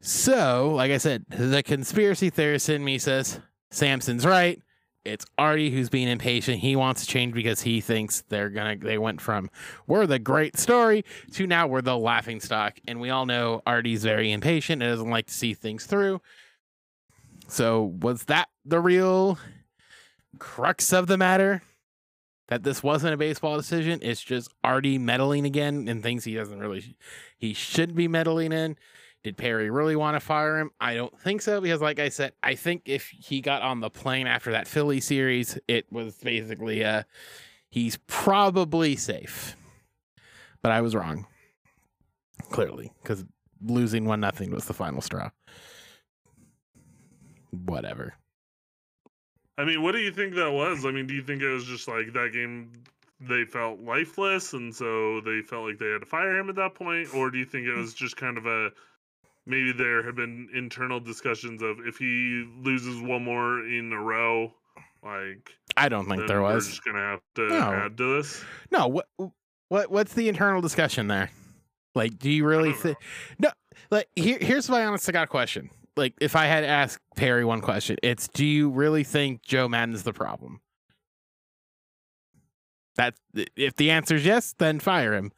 So, like I said, the conspiracy theorist in me says Samson's right. It's Artie who's being impatient. He wants to change because he thinks they're gonna. They went from we're the great story to now we're the laughing stock, and we all know Artie's very impatient and doesn't like to see things through. So was that the real crux of the matter? That this wasn't a baseball decision. It's just Artie meddling again in things he doesn't really he should be meddling in. Did Perry really want to fire him? I don't think so because, like I said, I think if he got on the plane after that Philly series, it was basically uh he's probably safe. But I was wrong, clearly, because losing one nothing was the final straw. Whatever. I mean, what do you think that was? I mean, do you think it was just like that game they felt lifeless and so they felt like they had to fire him at that point? Or do you think it was just kind of a maybe there have been internal discussions of if he loses one more in a row, like I don't think there we're was. just gonna have to No. add to this. No, what what what's the internal discussion there? Like, do you really think? No, like here, here's my honest to God question. Like, if I had asked Perry one question, it's: Do you really think Joe Maddon's the problem? That if the answer is yes, then fire him.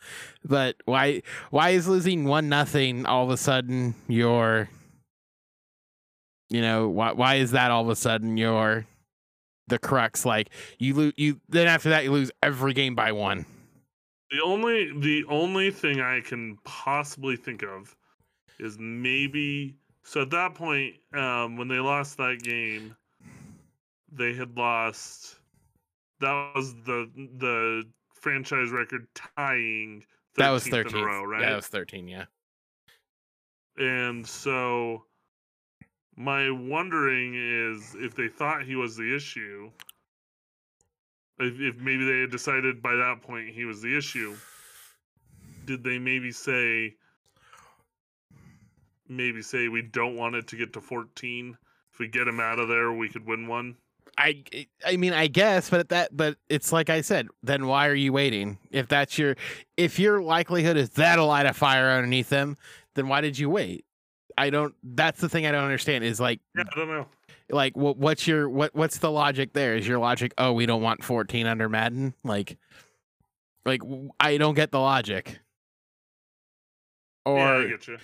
But why why is losing one nothing all of a sudden your you know why why is that all of a sudden your the crux like you lose you then after that you lose every game by one The only the only thing I can possibly think of is maybe so at that point, um, when they lost that game, they had lost that was the the franchise record tying that was 13 in a row, right? yeah that was 13 yeah And so my wondering is if they thought he was the issue, if, if maybe they had decided by that point he was the issue, did they maybe say, maybe say we don't want it to get to 14? If we get him out of there, we could win one. I I mean I guess, but at that but it's like I said. Then why are you waiting? If that's your if your likelihood is that'll light a fire underneath them, then why did you wait? I don't. That's the thing I don't understand. Is like Yeah, I don't know. like what what's your what what's the logic there? Is your logic? Oh, we don't want fourteen under Maddon. Like like I don't get the logic. Or yeah, I get you.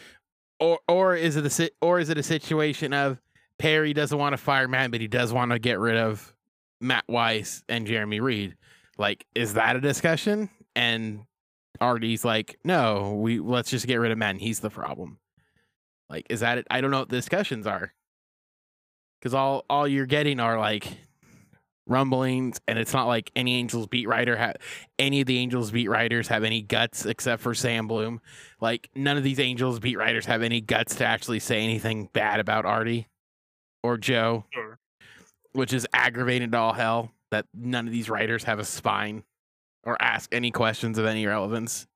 Or or is it a or is it a situation of Perry doesn't want to fire Matt, but he does want to get rid of Matt Wise and Jeremy Reed? Like, is that a discussion? And Artie's like, no, we let's just get rid of Matt. And he's the problem. Like, is that it? I don't know what the discussions are. Because all all you're getting are like rumblings, and it's not like any Angels beat writer have any of the Angels beat writers have any guts except for Sam Blum. Like none of these Angels beat writers have any guts to actually say anything bad about Artie or Joe, Sure. which is aggravating to all hell that none of these writers have a spine or ask any questions of any relevance.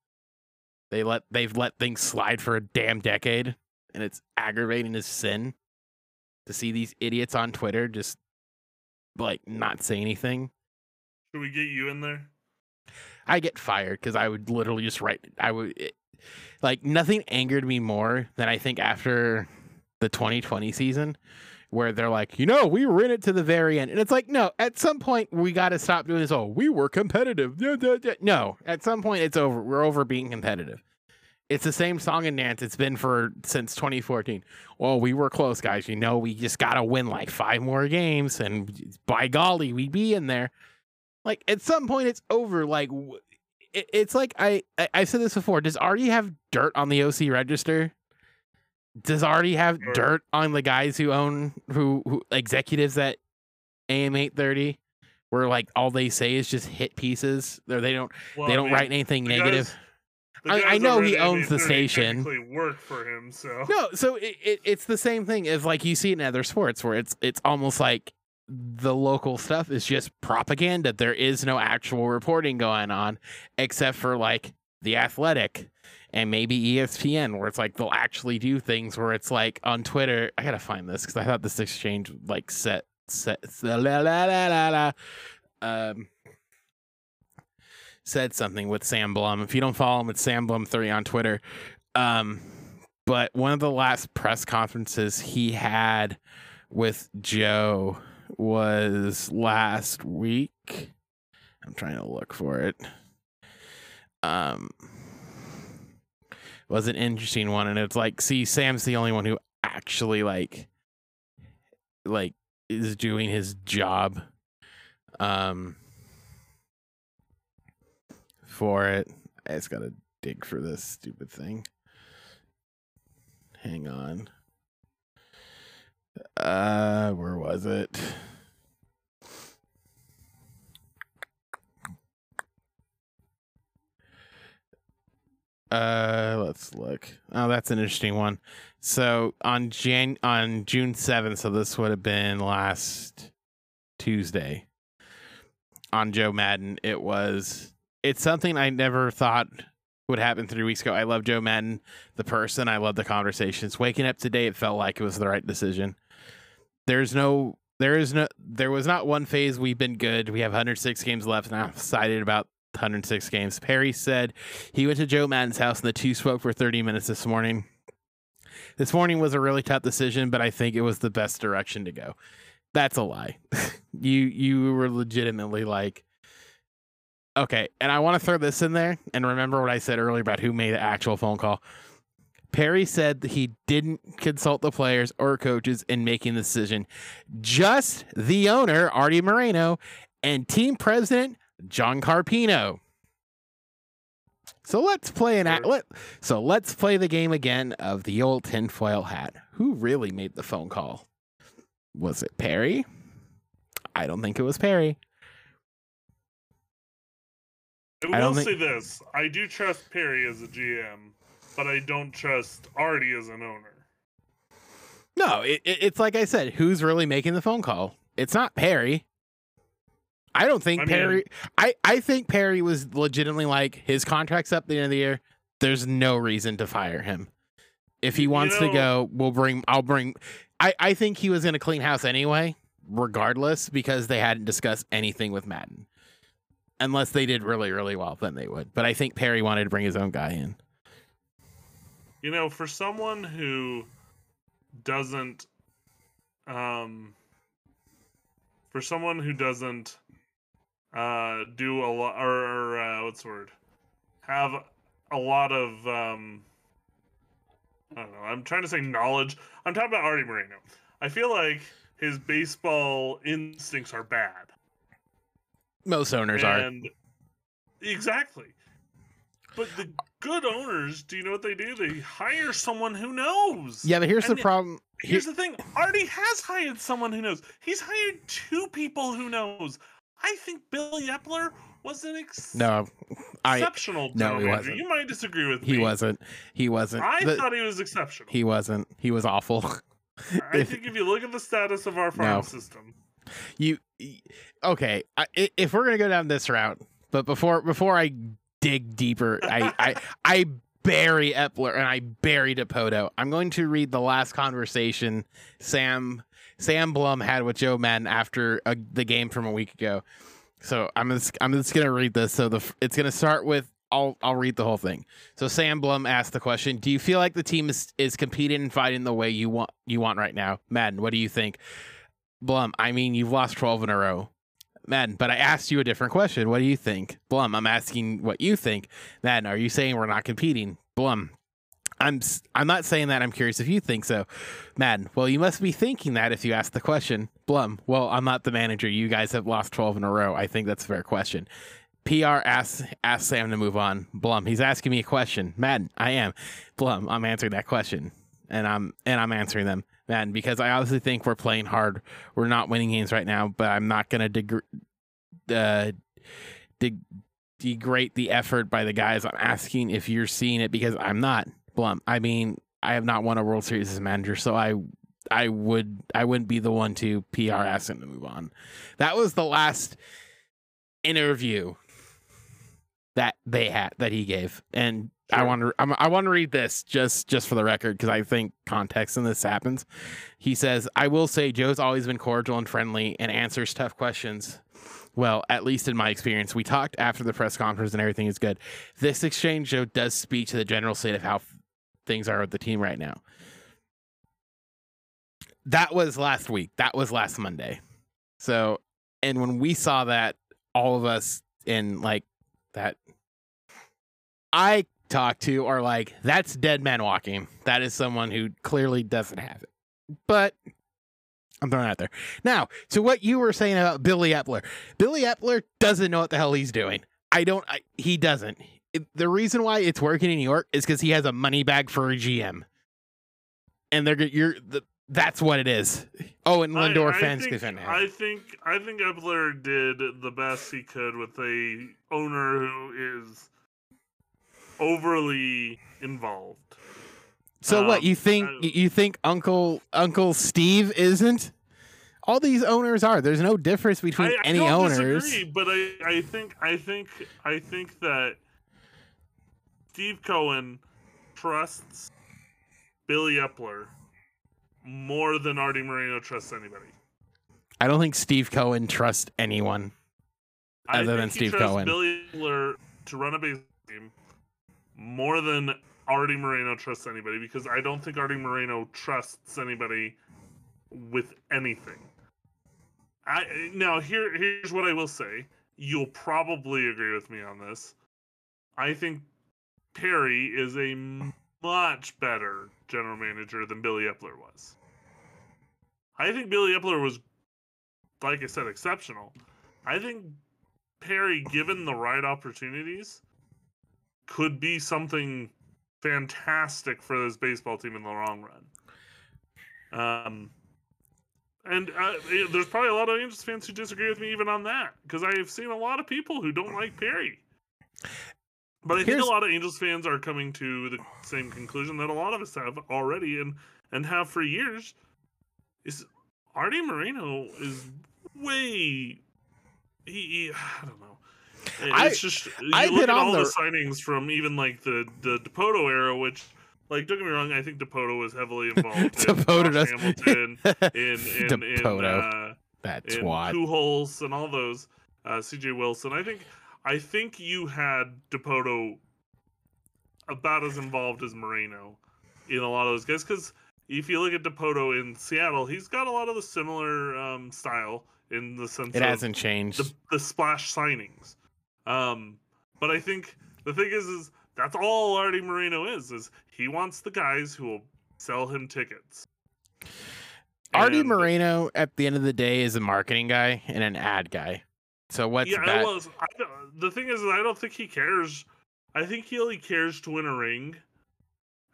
They let they've let things slide for a damn decade, and it's aggravating as sin to see these idiots on Twitter just like not say anything. Should we get you in there? I get fired because I would literally just write. I would it, like nothing angered me more than I think after the 2020 season, where they're like, you know, we were in it to the very end, and it's like, no, at some point we got to stop doing this. Oh, we were competitive. No, at some point it's over. We're over being competitive. It's the same song and dance it's been for since 2014. Well, we were close, guys. You know, we just got to win like five more games, and by golly, we'd be in there. Like at some point, it's over. Like it, it's like I, I said this before. Does Artie have dirt on the OC register? Does Artie have dirt on the guys who own who, who executives at AM eight thirty? Where like all they say is just hit pieces, or they don't Well, they don't mean, write anything negative. guys- I- I know he owns the station. Work for him, so No, so it, it, it's the same thing as like you see in other sports where it's it's almost like the local stuff is just propaganda. There is no actual reporting going on except for like the athletic and maybe ESPN where it's like they'll actually do things where it's like on Twitter. I gotta find this because I thought this exchange like set set la la la la la um said something with Sam Blum. If you don't follow him, it's Sam Blum three on Twitter. Um, but one of the last press conferences he had with Joe was last week. I'm trying to look for it. Um, was an interesting one, and it's like, see, Sam's the only one who actually like, like, is doing his job. Um, for it. I just gotta dig for this stupid thing. Hang on. Uh, where was it? Uh, let's look. Oh, that's an interesting one. So on Jan on June seventh, so this would have been last Tuesday. On Joe Maddon, it was. It's something I never thought would happen three weeks ago. I love Joe Maddon, the person. I love the conversations. Waking up today, it felt like it was the right decision. There's no, there is no, there was not one phase we've been good. We have 106 games left, and I'm excited about 106 games. Perry said he went to Joe Maddon's house, and the two spoke for 30 minutes this morning. This morning was a really tough decision, but I think it was the best direction to go. That's a lie. you you were legitimately like, okay. And I want to throw this in there and remember what I said earlier about who made the actual phone call. Perry said that he didn't consult the players or coaches in making the decision. Just the owner, Artie Moreno, and team president John Carpino. So let's play an. Let, so let's play the game again of the old tinfoil hat. Who really made the phone call? Was it Perry? I don't think it was Perry. I will think- say this: I do trust Perry as a GM, but I don't trust Artie as an owner. No, it, it, it's like I said. Who's really making the phone call? It's not Perry. I don't think I mean- Perry. I I think Perry was legitimately like his contract's up at the end of the year. There's no reason to fire him. If he You wants to go, we'll bring. I'll bring. I I think he was going to clean house anyway, regardless, because they hadn't discussed anything with Maddon. Unless they did really really well, then they would. But I think Perry wanted to bring his own guy in. You know, for someone who doesn't, um, for someone who doesn't, uh, do a lot or, or uh, what's the word, have a lot of, um, I don't know. I'm trying to say knowledge. I'm talking about Artie Moreno. I feel like his baseball instincts are bad. Most owners are. exactly. But the good owners, do you know what they do? They hire someone who knows. Yeah, but here's the problem. Here- Here's the thing: Artie has hired someone who knows. He's hired two people who knows. I think Billy Eppler was an ex- no, I exceptional no, he wasn't. You might disagree with me. he wasn't. He wasn't. I The- thought he was exceptional. He wasn't. He was awful. I think if you look at the status of our farm No. system, You okay? I, if we're gonna go down this route, but before before I dig deeper, I I I bury Eppler and I bury Dipoto. I'm going to read the last conversation Sam Sam Blum had with Joe Maddon after uh the game from a week ago. So I'm just I'm just gonna read this. So the it's gonna start with. I'll, I'll read the whole thing. So Sam Blum asked the question: Do you feel like the team is, is competing and fighting the way you want you want right now, Maddon? What do you think? Blum, I mean, you've lost 12 in a row. Maddon, but I asked you a different question. What do you think? Blum, I'm asking what you think. Maddon, are you saying we're not competing? Blum, I'm I'm not saying that. I'm curious if you think so. Maddon, well, you must be thinking that if you ask the question. Blum, well, I'm not the manager. You guys have lost 12 in a row. I think that's a fair question. PR asks asks Sam to move on. Blum, he's asking me a question. Maddon, I am. Blum, I'm answering that question, and I'm and I'm answering them. Maddon, because I obviously think we're playing hard. We're not winning games right now, but I'm not gonna degr- uh, de- degrade the effort by the guys. I'm asking if you're seeing it because I'm not. Blum, I mean, I have not won a World Series as a manager, so I I would I wouldn't be the one to PR ask him to move on. That was the last interview that they had that he gave, and I want to I'm, I want to read this just just for the record because I think context in this happens. He says, "I will say Joe's always been cordial and friendly and answers tough questions." Well, at least in my experience, we talked after the press conference and everything is good. This exchange, Joe, does speak to the general state of how f- things are with the team right now. That was last week. That was last Monday. So, and when we saw that, all of us in like that I talk to are like, that's dead man walking. That is someone who clearly doesn't have it. But I'm throwing it out there. Now, to what you were saying about Billy Eppler. Billy Eppler doesn't know what the hell he's doing. I don't. I, he doesn't. It- the reason why it's working in New York is because he has a money bag for a GM, and they're you're the, that's what it is. Oh, and I- Lindor I fans think, defend him. I think I think Eppler did the best he could with a owner who is overly involved. So what um, you think? I- you think Uncle Uncle Steve isn't? All these owners are. There's no difference between I, I any don't owners. disagree, but I, I think I think I think that Steve Cohen trusts Billy Eppler more than Artie Moreno trusts anybody. I don't think Steve Cohen trusts anyone. I Other than Steve Cohen. Billy Eppler to run a baseball more than Artie Moreno trusts anybody because I don't think Artie Moreno trusts anybody with anything. I now here here's what I will say. You'll probably agree with me on this. I think Perry is a much better general manager than Billy Eppler was. I think Billy Eppler was, like I said, exceptional. I think Perry, given the right opportunities, could be something fantastic for this baseball team in the long run. Um, and uh, there's probably a lot of Angels fans who disagree with me even on that because I've seen a lot of people who don't like Perry. But I think a lot of Angels fans are coming to the same conclusion that a lot of us have already and and have for years. Is Artie Moreno is way he, he I don't know. I- It's just you I've look at all the- the signings from even like the the Dipoto era, which like don't get me wrong, I think Dipoto was heavily involved. Dipoto does. Hamilton, in in, in, uh, That's in what. Pujols and all those, uh, C.J. Wilson. I think I think you had Dipoto about as involved as Moreno in a lot of those guys because if you look at Dipoto in Seattle, he's got a lot of the similar um, style in the sense It of hasn't changed. the, the splash signings. Um, but I think the thing is, is that's all Artie Moreno is. Is he wants the guys who will sell him tickets. Artie And- Moreno, at the end of the day, is a marketing guy and an ad guy. So what's yeah, that? I was. I the thing is, I don't think he cares. I think he only cares to win a ring,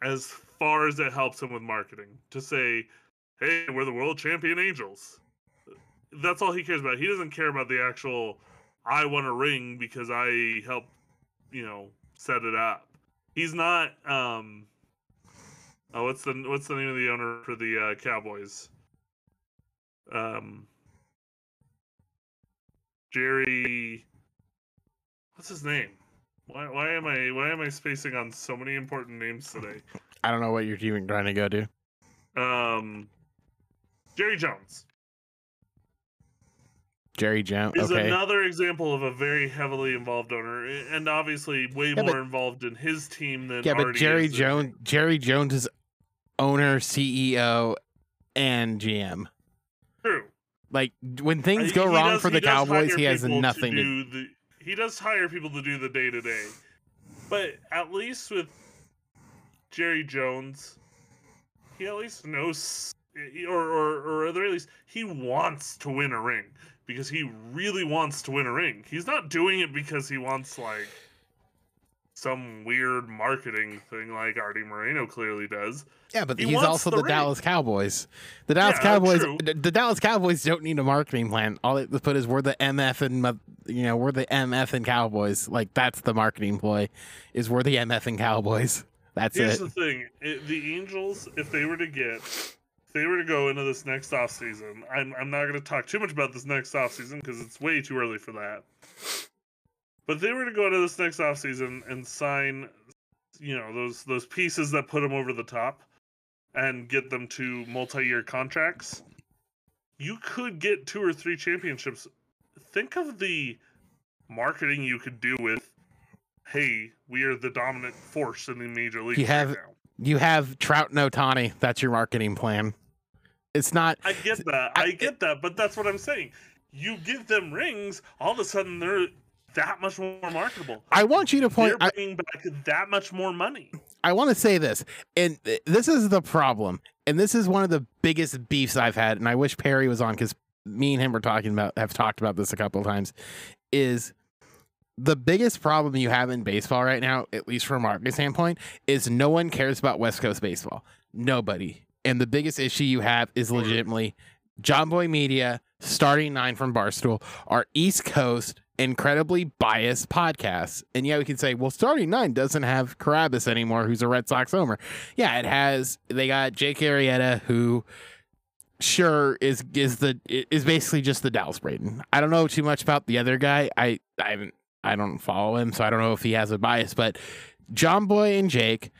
as far as it helps him with marketing. To say, "Hey, we're the world champion Angels." That's all he cares about. He doesn't care about the actual. I want a ring because I helped, you know, set it up. He's not. um Oh, what's the what's the name of the owner for the uh, Cowboys? Um, Jerry. What's his name? Why, why am I why am I spacing on so many important names today? I don't know what you're even trying to go to. Um, Jerry Jones Jerry Jones. is Okay. another example of a very heavily involved owner, and obviously way Yeah, more but- involved in his team than yeah, but Jerry Jones. Jerry Jones is owner, CEO, and GM. True. Like when things go wrong does- for the Cowboys, he has nothing to. do. The, he does hire people to do the day to day, but at least with Jerry Jones, he at least knows, or or or at least, he wants to win a ring because he really wants to win a ring. He's not doing it because he wants like some weird marketing thing like Artie Moreno clearly does. Yeah, but He he's also the the. Dallas Cowboys. The Dallas Yeah, Cowboys. true. The, Dallas Cowboys don't need a marketing plan. All they put is we're the MF and you know we're the MF and Cowboys. Like that's the marketing ploy. Is we're the MF and Cowboys. That's Here's it. Here's the thing: it, the Angels, if they were to get, if they were to go into this next offseason, I'm I'm not going to talk too much about this next offseason because it's way too early for that. But if they were to go into this next offseason and sign, you know, those those pieces that put them over the top, and get them to multi-year contracts, you could get two or three championships. Think of the marketing you could do with hey, we are the dominant force in the major leagues You have- right now. You have Trout and Ohtani. That's your marketing plan. It's not. I get that. I- I get that, but that's what I'm saying. You give them rings, all of a sudden they're that much more marketable. I want you to point. They're I, bringing back that much more money. I want to say this, and this is the problem, and this is one of the biggest beefs I've had, and I wish Perry was on because me and him were talking about have talked about this a couple of times. Is the biggest problem you have in baseball right now, at least from a market standpoint, is no one cares about West Coast baseball. Nobody. And the biggest issue you have is legitimately Jomboy Media, starting nine from Barstool, are East Coast, incredibly biased podcasts. And yeah, we can say, well, starting nine doesn't have Carrabis anymore, who's a Red Sox homer. Yeah, it has. They got Jake Arrieta, who sure is is the is basically just the Dallas Braden. I don't know too much about the other guy. I I haven't I don't follow him, so I don't know if he has a bias. But Jomboy and Jake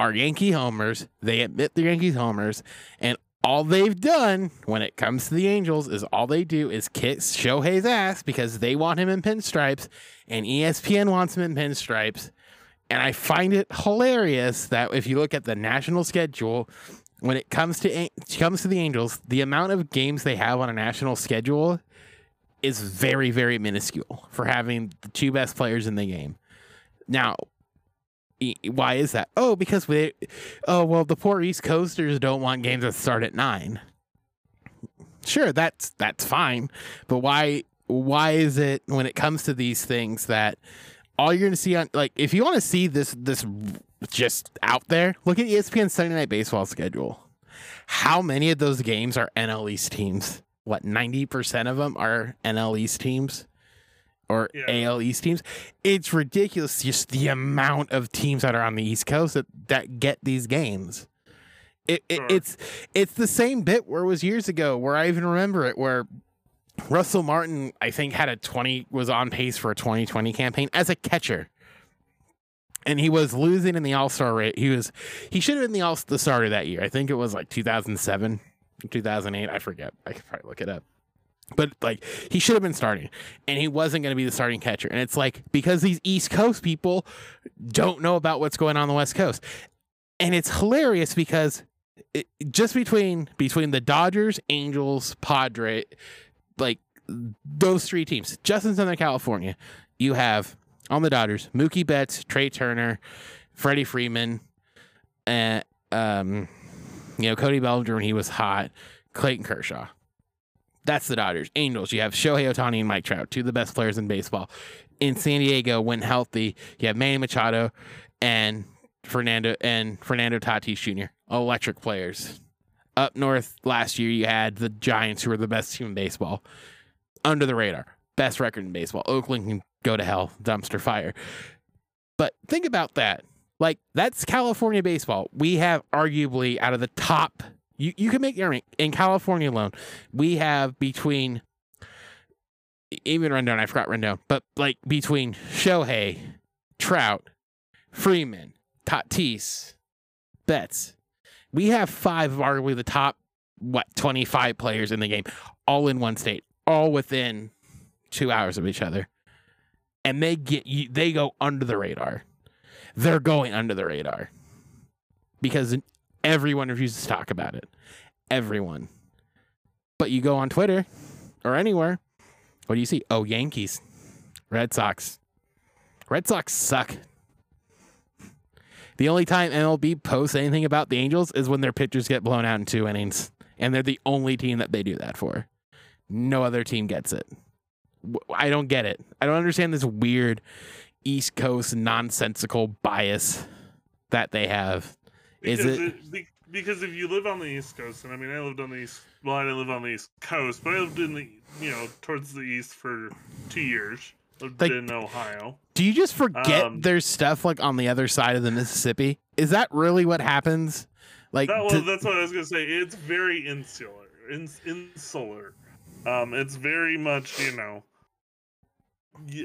are Yankee homers. They admit they're Yankees homers, and all they've done when it comes to the Angels is all they do is kiss Shohei's ass because they want him in pinstripes, and ESPN wants him in pinstripes. And I find it hilarious that if you look at the national schedule, when it comes to comes to the Angels, the amount of games they have on a national schedule is very very minuscule for having the two best players in the game. Now, why is that? Oh, because we oh well the poor East Coasters don't want games that start at 9. Sure, that's that's fine, but why why is it when it comes to these things that all you're going to see on like if you want to see this this just out there, look at ESPN Sunday Night Baseball schedule. How many of those games are NL East teams? What, 90% of them are NL East teams or Yeah. AL East teams? It's ridiculous just the amount of teams that are on the East Coast that, that get these games. It, it, Sure. it's it's the same bit where it was years ago where I even remember it where Russell Martin I think had a 20 was on pace for a 2020 campaign as a catcher and he was losing in the All Star rate. He was he should have been the All the starter that year. I think it was like 2007, 2008. I forget. I could probably look it up. But like he should have been starting, and he wasn't going to be the starting catcher. And it's like because these East Coast people don't know about what's going on, on the West Coast, and it's hilarious because it, just between between the Dodgers, Angels, Padre, like those three teams, just in Southern California, you have on the Dodgers, Mookie Betts, Trea Turner, Freddie Freeman, and um, you know Cody Bellinger when he was hot, Clayton Kershaw. That's the Dodgers. Angels, you have Shohei Ohtani and Mike Trout, two of the best players in baseball. In San Diego, when healthy, you have Manny Machado and Fernando and Fernando Tatis Jr. Electric players. Up north last year, you had the Giants, who were the best team in baseball, under the radar, best record in baseball. Oakland can go to hell, dumpster fire. But think about that. Like that's California baseball. We have arguably out of the top. You you can make your in California alone. We have between even Rendon. I forgot Rendon, but like between Shohei, Trout, Freeman, Tatis, Betts, we have five of arguably the top what twenty five players in the game, all in one state, all within two hours of each other and they get you they go under the radar they're going under the radar because everyone refuses to talk about it. Everyone. But you go on twitter or anywhere what do you see? Oh yankees. Red sox. Red sox suck. The only time mlb posts anything about the angels is when their pitchers get blown out in two innings and they're the only team that they do that for. No other team gets it. I don't get it. I don't understand this weird East Coast nonsensical bias that they have. Is Because it? be- because if you live on the East Coast, and I mean, I lived on the East. Well, I didn't live on the East Coast, but I lived in the you know towards the east for two years. Lived Like- in Ohio. Do you just forget Um, there's stuff like on the other side of the Mississippi? Is that really what happens? Like, That, well, to- that's what I was gonna say. It's very insular. Ins- insular. Um, it's very much you know.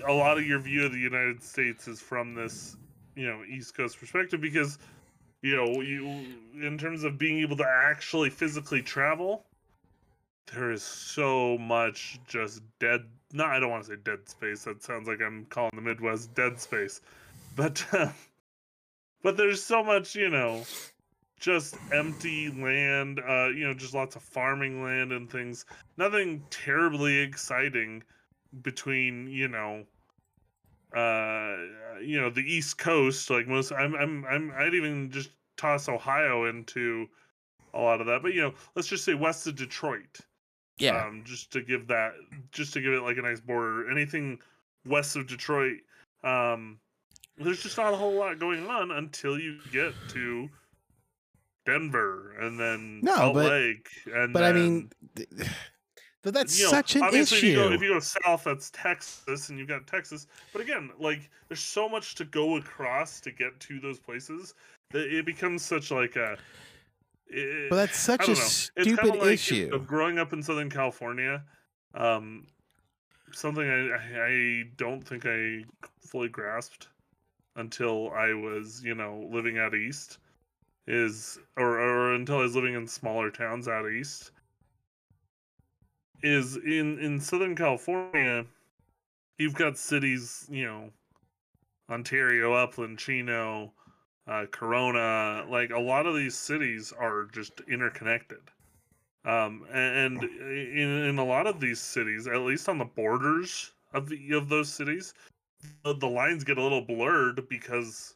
A lot of your view of the United States is from this, you know, East Coast perspective because, you know, you in terms of being able to actually physically travel, there is so much just dead. No, I don't want to say dead space. That sounds like I'm calling the Midwest dead space, but, uh, but there's so much, you know, just empty land, uh, you know, just lots of farming land and things. Nothing terribly exciting between, you know, uh, you know, the East Coast. Like most, I'm, I'm, I'm, I'd even just toss Ohio into a lot of that. But you know, let's just say west of Detroit. yeah, Um, just to give that, just to give it like a nice border. Anything west of Detroit, Um, there's just not a whole lot going on until you get to Denver and then No, Salt but- Lake. And But I mean, but that's you know, such an obviously issue. If you, go, if you go south, that's Texas, and you've got Texas. But again, like there's so much to go across to get to those places that it becomes such like a. it- but that's such a know. Stupid like, issue. know, growing up in Southern California, um, something I, I I don't think I fully grasped until I was you know living out east is or or until I was living in smaller towns out east is in in Southern California you've got cities you know Ontario, Upland, Chino, uh, Corona, like a lot of these cities are just interconnected. Um, and, in, in a lot of these cities, at least on the borders of the, of those cities, the, the lines get a little blurred because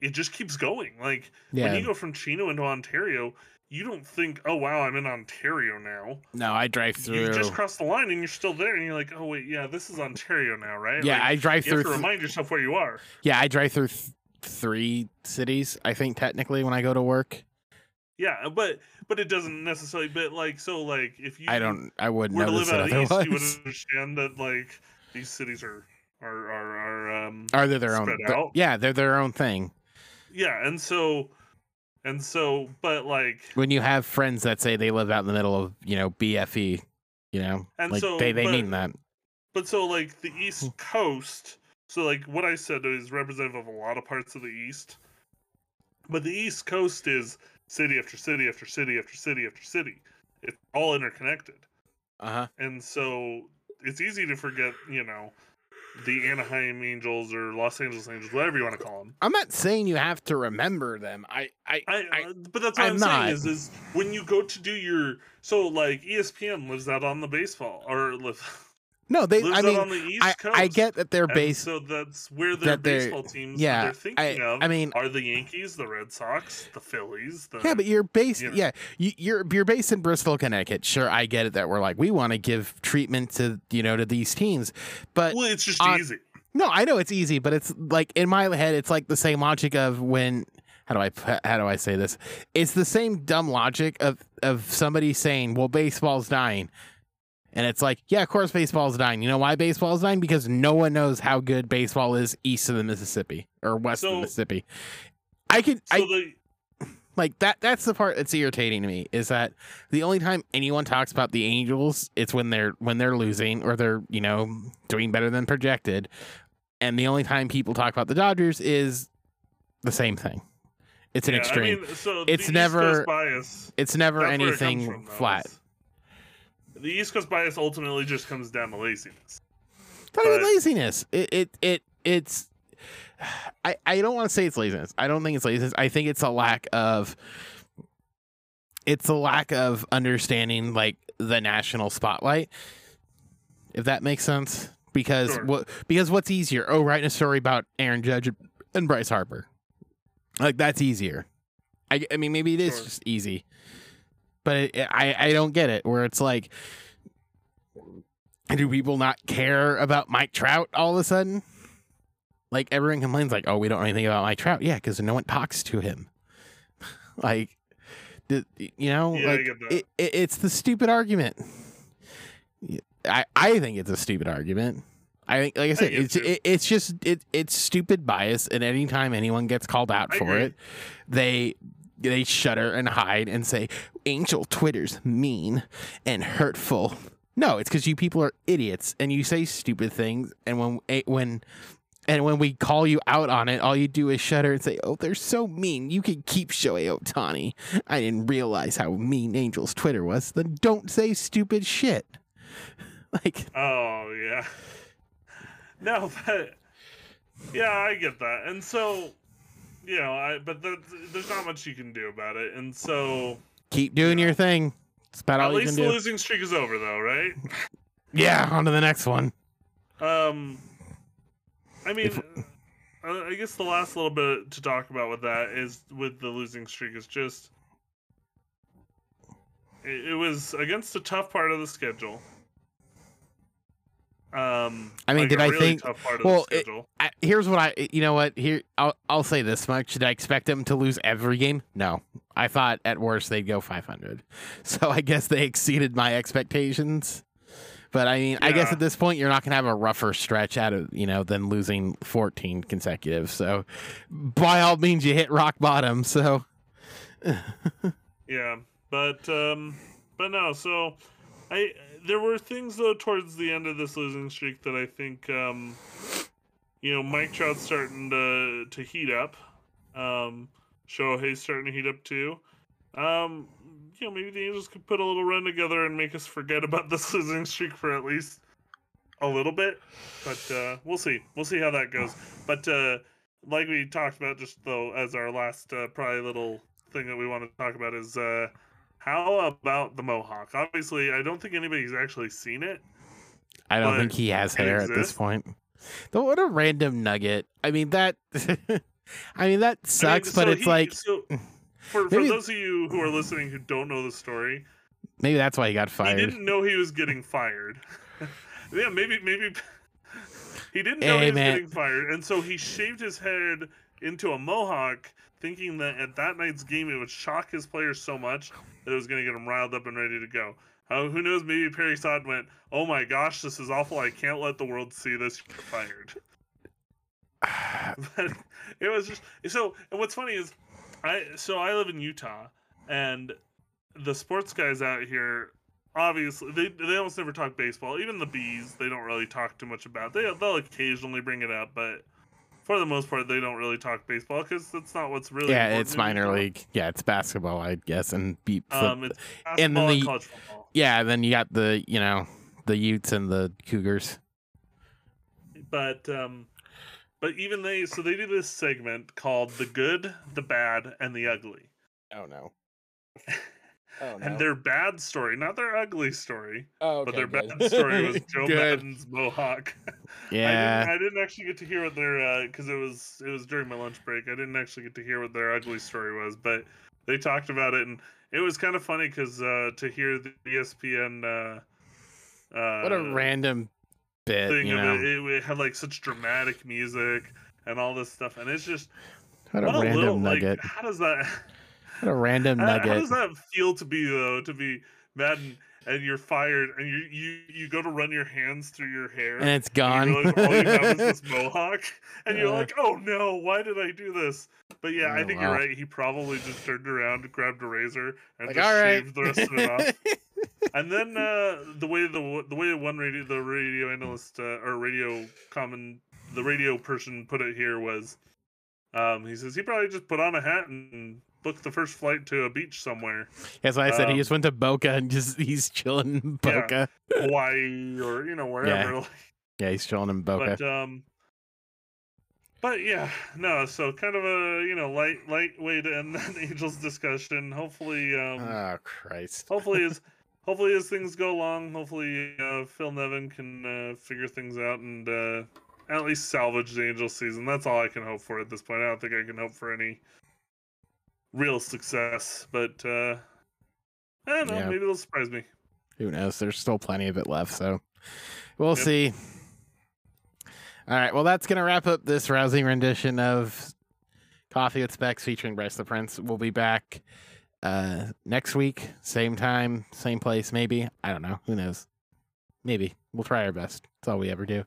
it just keeps going. Like yeah, when you go from Chino into Ontario, you don't think, "Oh wow, I'm in Ontario now." no, I drive through. You just cross the line and you're still there, and you're like, "Oh wait, yeah, this is Ontario now, right?" yeah, Like, I drive you have to remind yourself where you are. yeah, I drive through th- three cities. I think technically when I go to work, Yeah, but but it doesn't necessarily. But like, so like, if you I don't. I wouldn't were to live out east, you would understand that like these cities are are are, are um Are they their own? out. yeah, they're their own thing. yeah, and so and so, but like, When you have friends that say they live out in the middle of you know BFE, you know, And like so, they they but- mean that. but so like the Hmm. East Coast. So like what I said is representative of a lot of parts of the East, but the East Coast is city after city after city after city after city. It's all interconnected. Uh huh. and so it's easy to forget, you know, the Anaheim Angels or Los Angeles Angels, whatever you want to call them. I'm not saying you have to remember them. I I, I, I uh, but that's what I'm, I'm saying is, is when you go to do your so like ESPN lives out on the baseball or lives, no they. I mean, on the East I Coast. I get that they're based. so that's where their that baseball teams yeah, they're thinking I of I mean, are the Yankees, the Red Sox, the Phillies. The, Yeah, but you're based. you know. Yeah, you, you're you're based in Bristol, Connecticut. Sure, I get it. That we're like we want to give treatment to you know to these teams, but well, it's just on- easy. no, I know it's easy, but it's like in my head, it's like the same logic of when. How do I how do I say this? It's the same dumb logic of of somebody saying, "Well, baseball's dying," and it's like, yeah, of course, baseball's dying. You know why baseball's dying? Because no one knows how good baseball is east of the Mississippi or west of the Mississippi. I could, So I the like that that's the part that's irritating to me is that the only time anyone talks about the angels it's when they're when they're losing or they're you know doing better than projected and the only time people talk about the dodgers is the same thing it's an yeah, extreme I mean, so It's never- bias. it's never That's where it anything from, flat The East Coast bias ultimately just comes down to laziness. not even laziness it it, it it's I, I don't want to say it's laziness. I don't think it's laziness. I think it's a lack of it's a lack of understanding like the national spotlight. If that makes sense. Because Sure. what because what's easier? Oh, writing a story about Aaron Judge and Bryce Harper. Like that's easier. I, I mean maybe it is Sure. just easy. But it, I I don't get it where it's like do people not care about Mike Trout all of a sudden? Like everyone complains, like, "Oh, we don't know anything about Mike Trout." Yeah, because no one talks to him. like, you know, Yeah, like it, it, it's the stupid argument. I I think it's a stupid argument. I think, like I said, get it's it, it's just it it's stupid bias, and anytime anyone gets called out I for agree. it, they they shudder and hide and say, "Angel Twitter's mean and hurtful." No, it's because you people are idiots and you say stupid things, and when eh, when and when we call you out on it, all you do is shudder and say, "Oh, they're so mean. You can keep Shohei Ohtani." I didn't realize how mean Angel's Twitter was. Then don't say stupid shit. Like, Oh yeah. No, but yeah, I get that, and so you know, I but the, there's not much you can do about it, and so keep doing your thing. That's about at all you least can the do. losing streak is over, though, right? Yeah, on to the next one. Um, I mean, If- uh, I guess the last little bit to talk about with that is with the losing streak is just it, it was against a tough part of the schedule. Um, I mean, like did I really think- tough part of well, it- I, here's what I, you know what, here I'll I'll say this much: Did I expect them to lose every game? No, I thought at worst they'd go 500. So I guess they exceeded my expectations. But I mean, I guess at this point you're not gonna have a rougher stretch out of you know than losing 14 consecutive. So by all means, you hit rock bottom. So Yeah, but um, but no. So, I there were things though towards the end of this losing streak that I think um, you know, Mike Trout's starting to to heat up. Um, Shohei's starting to heat up too. Um, you know, maybe the Angels could put a little run together and make us forget about this losing streak for at least a little bit. But uh, we'll see. We'll see how that goes. But uh, like we talked about, just though, as our last uh, probably little thing that we want to talk about is uh, how about the Mohawk? Obviously, I don't think anybody's actually seen it. I don't think he has hair at this point. Though what a random nugget. I mean that. I mean that I mean, sucks, but so it's he- like so. For, for Maybe- those of you who are listening who don't know the story, maybe that's why he got fired. he didn't know he was getting fired. yeah, maybe maybe he didn't know Hey, he was man. getting fired, and so he shaved his head into a mohawk, thinking that at that night's game it would shock his players so much that it was going to get them riled up and ready to go. Uh, who knows? Maybe Perry and went, "Oh my gosh, this is awful! I can't let the world see this. You're fired." but it was just so. And what's funny is, I so I live in Utah, and the sports guys out here obviously they they almost never talk baseball. Even the bees, they don't really talk too much about. They they'll occasionally bring it up, but for the most part, they don't really talk baseball because that's not what's really. yeah, it's minor league. Yeah, it's basketball, I guess, and beat. Um, it's and then basketball and, college football. yeah, then you got the you know the Utes and the Cougars. but um but even they so they do this segment called the good the bad and the ugly Oh no. Oh no. and their bad story not their ugly story oh, but their bad story was joe maddon's mohawk I, Yeah. didn't, I didn't actually get to hear what their because it was it was during my lunch break i didn't actually get to hear what their ugly story was but they talked about it and it was kind of funny because uh to hear the espn uh uh what a random bit, thing you know. it, it, it had like such dramatic music and all this stuff and it's just what a what a random little nugget. like how does that what a random how, how does that feel to be though to be mad and, and you're fired and you, you you go to run your hands through your hair and it's and gone. you realize all you have is this mohawk and you're like oh no why did i do this but yeah i Oh, think wow. you're right he probably just turned around grabbed a razor and like, just right. shaved the rest of it off and then uh, the way the the way one radio the radio analyst uh, or radio common the radio person put it here was, um, he says he probably just put on a hat and booked the first flight to a beach somewhere, That's why I said he Um, just went to Boca and just he's chilling in Yeah. Boca. Hawaii or you know wherever. Yeah, he's chilling in Boca. But um, but yeah, no. So kind of a you know light light way to end that Angels discussion. Hopefully, um, oh Christ. hopefully as hopefully as things go along, hopefully uh, Phil Nevin can uh, figure things out and uh, at least salvage the Angels season. That's all I can hope for at this point. I don't think I can hope for any real success, but uh, I don't know. Yeah. Maybe they'll surprise me. Who knows? There's still plenty of it left, so we'll Yep. see. All right, well, that's gonna wrap up this rousing rendition of Coffee with Specs featuring Bryce the Prince. We'll be back uh, next week, same time, same place, maybe. I don't know. Who knows? Maybe we'll try our best. That's all we ever do.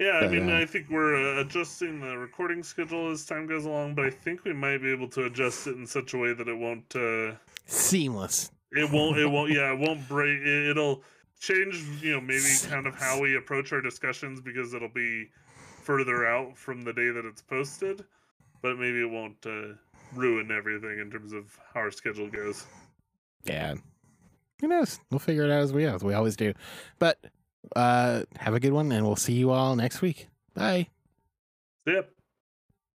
Yeah, I mean, uh, I think we're uh, adjusting the recording schedule as time goes along, but I think we might be able to adjust it in such a way that it won't. Uh, Seamless. it won't. It won't. Yeah, it won't break. It, it'll change. You know, maybe kind of how we approach our discussions because it'll be further out from the day that it's posted, but maybe it won't uh, ruin everything in terms of how our schedule goes. Yeah. Who knows? We'll figure it out as we go, as we always do. But uh, have a good one, and we'll see you all next week. Bye. Yeah,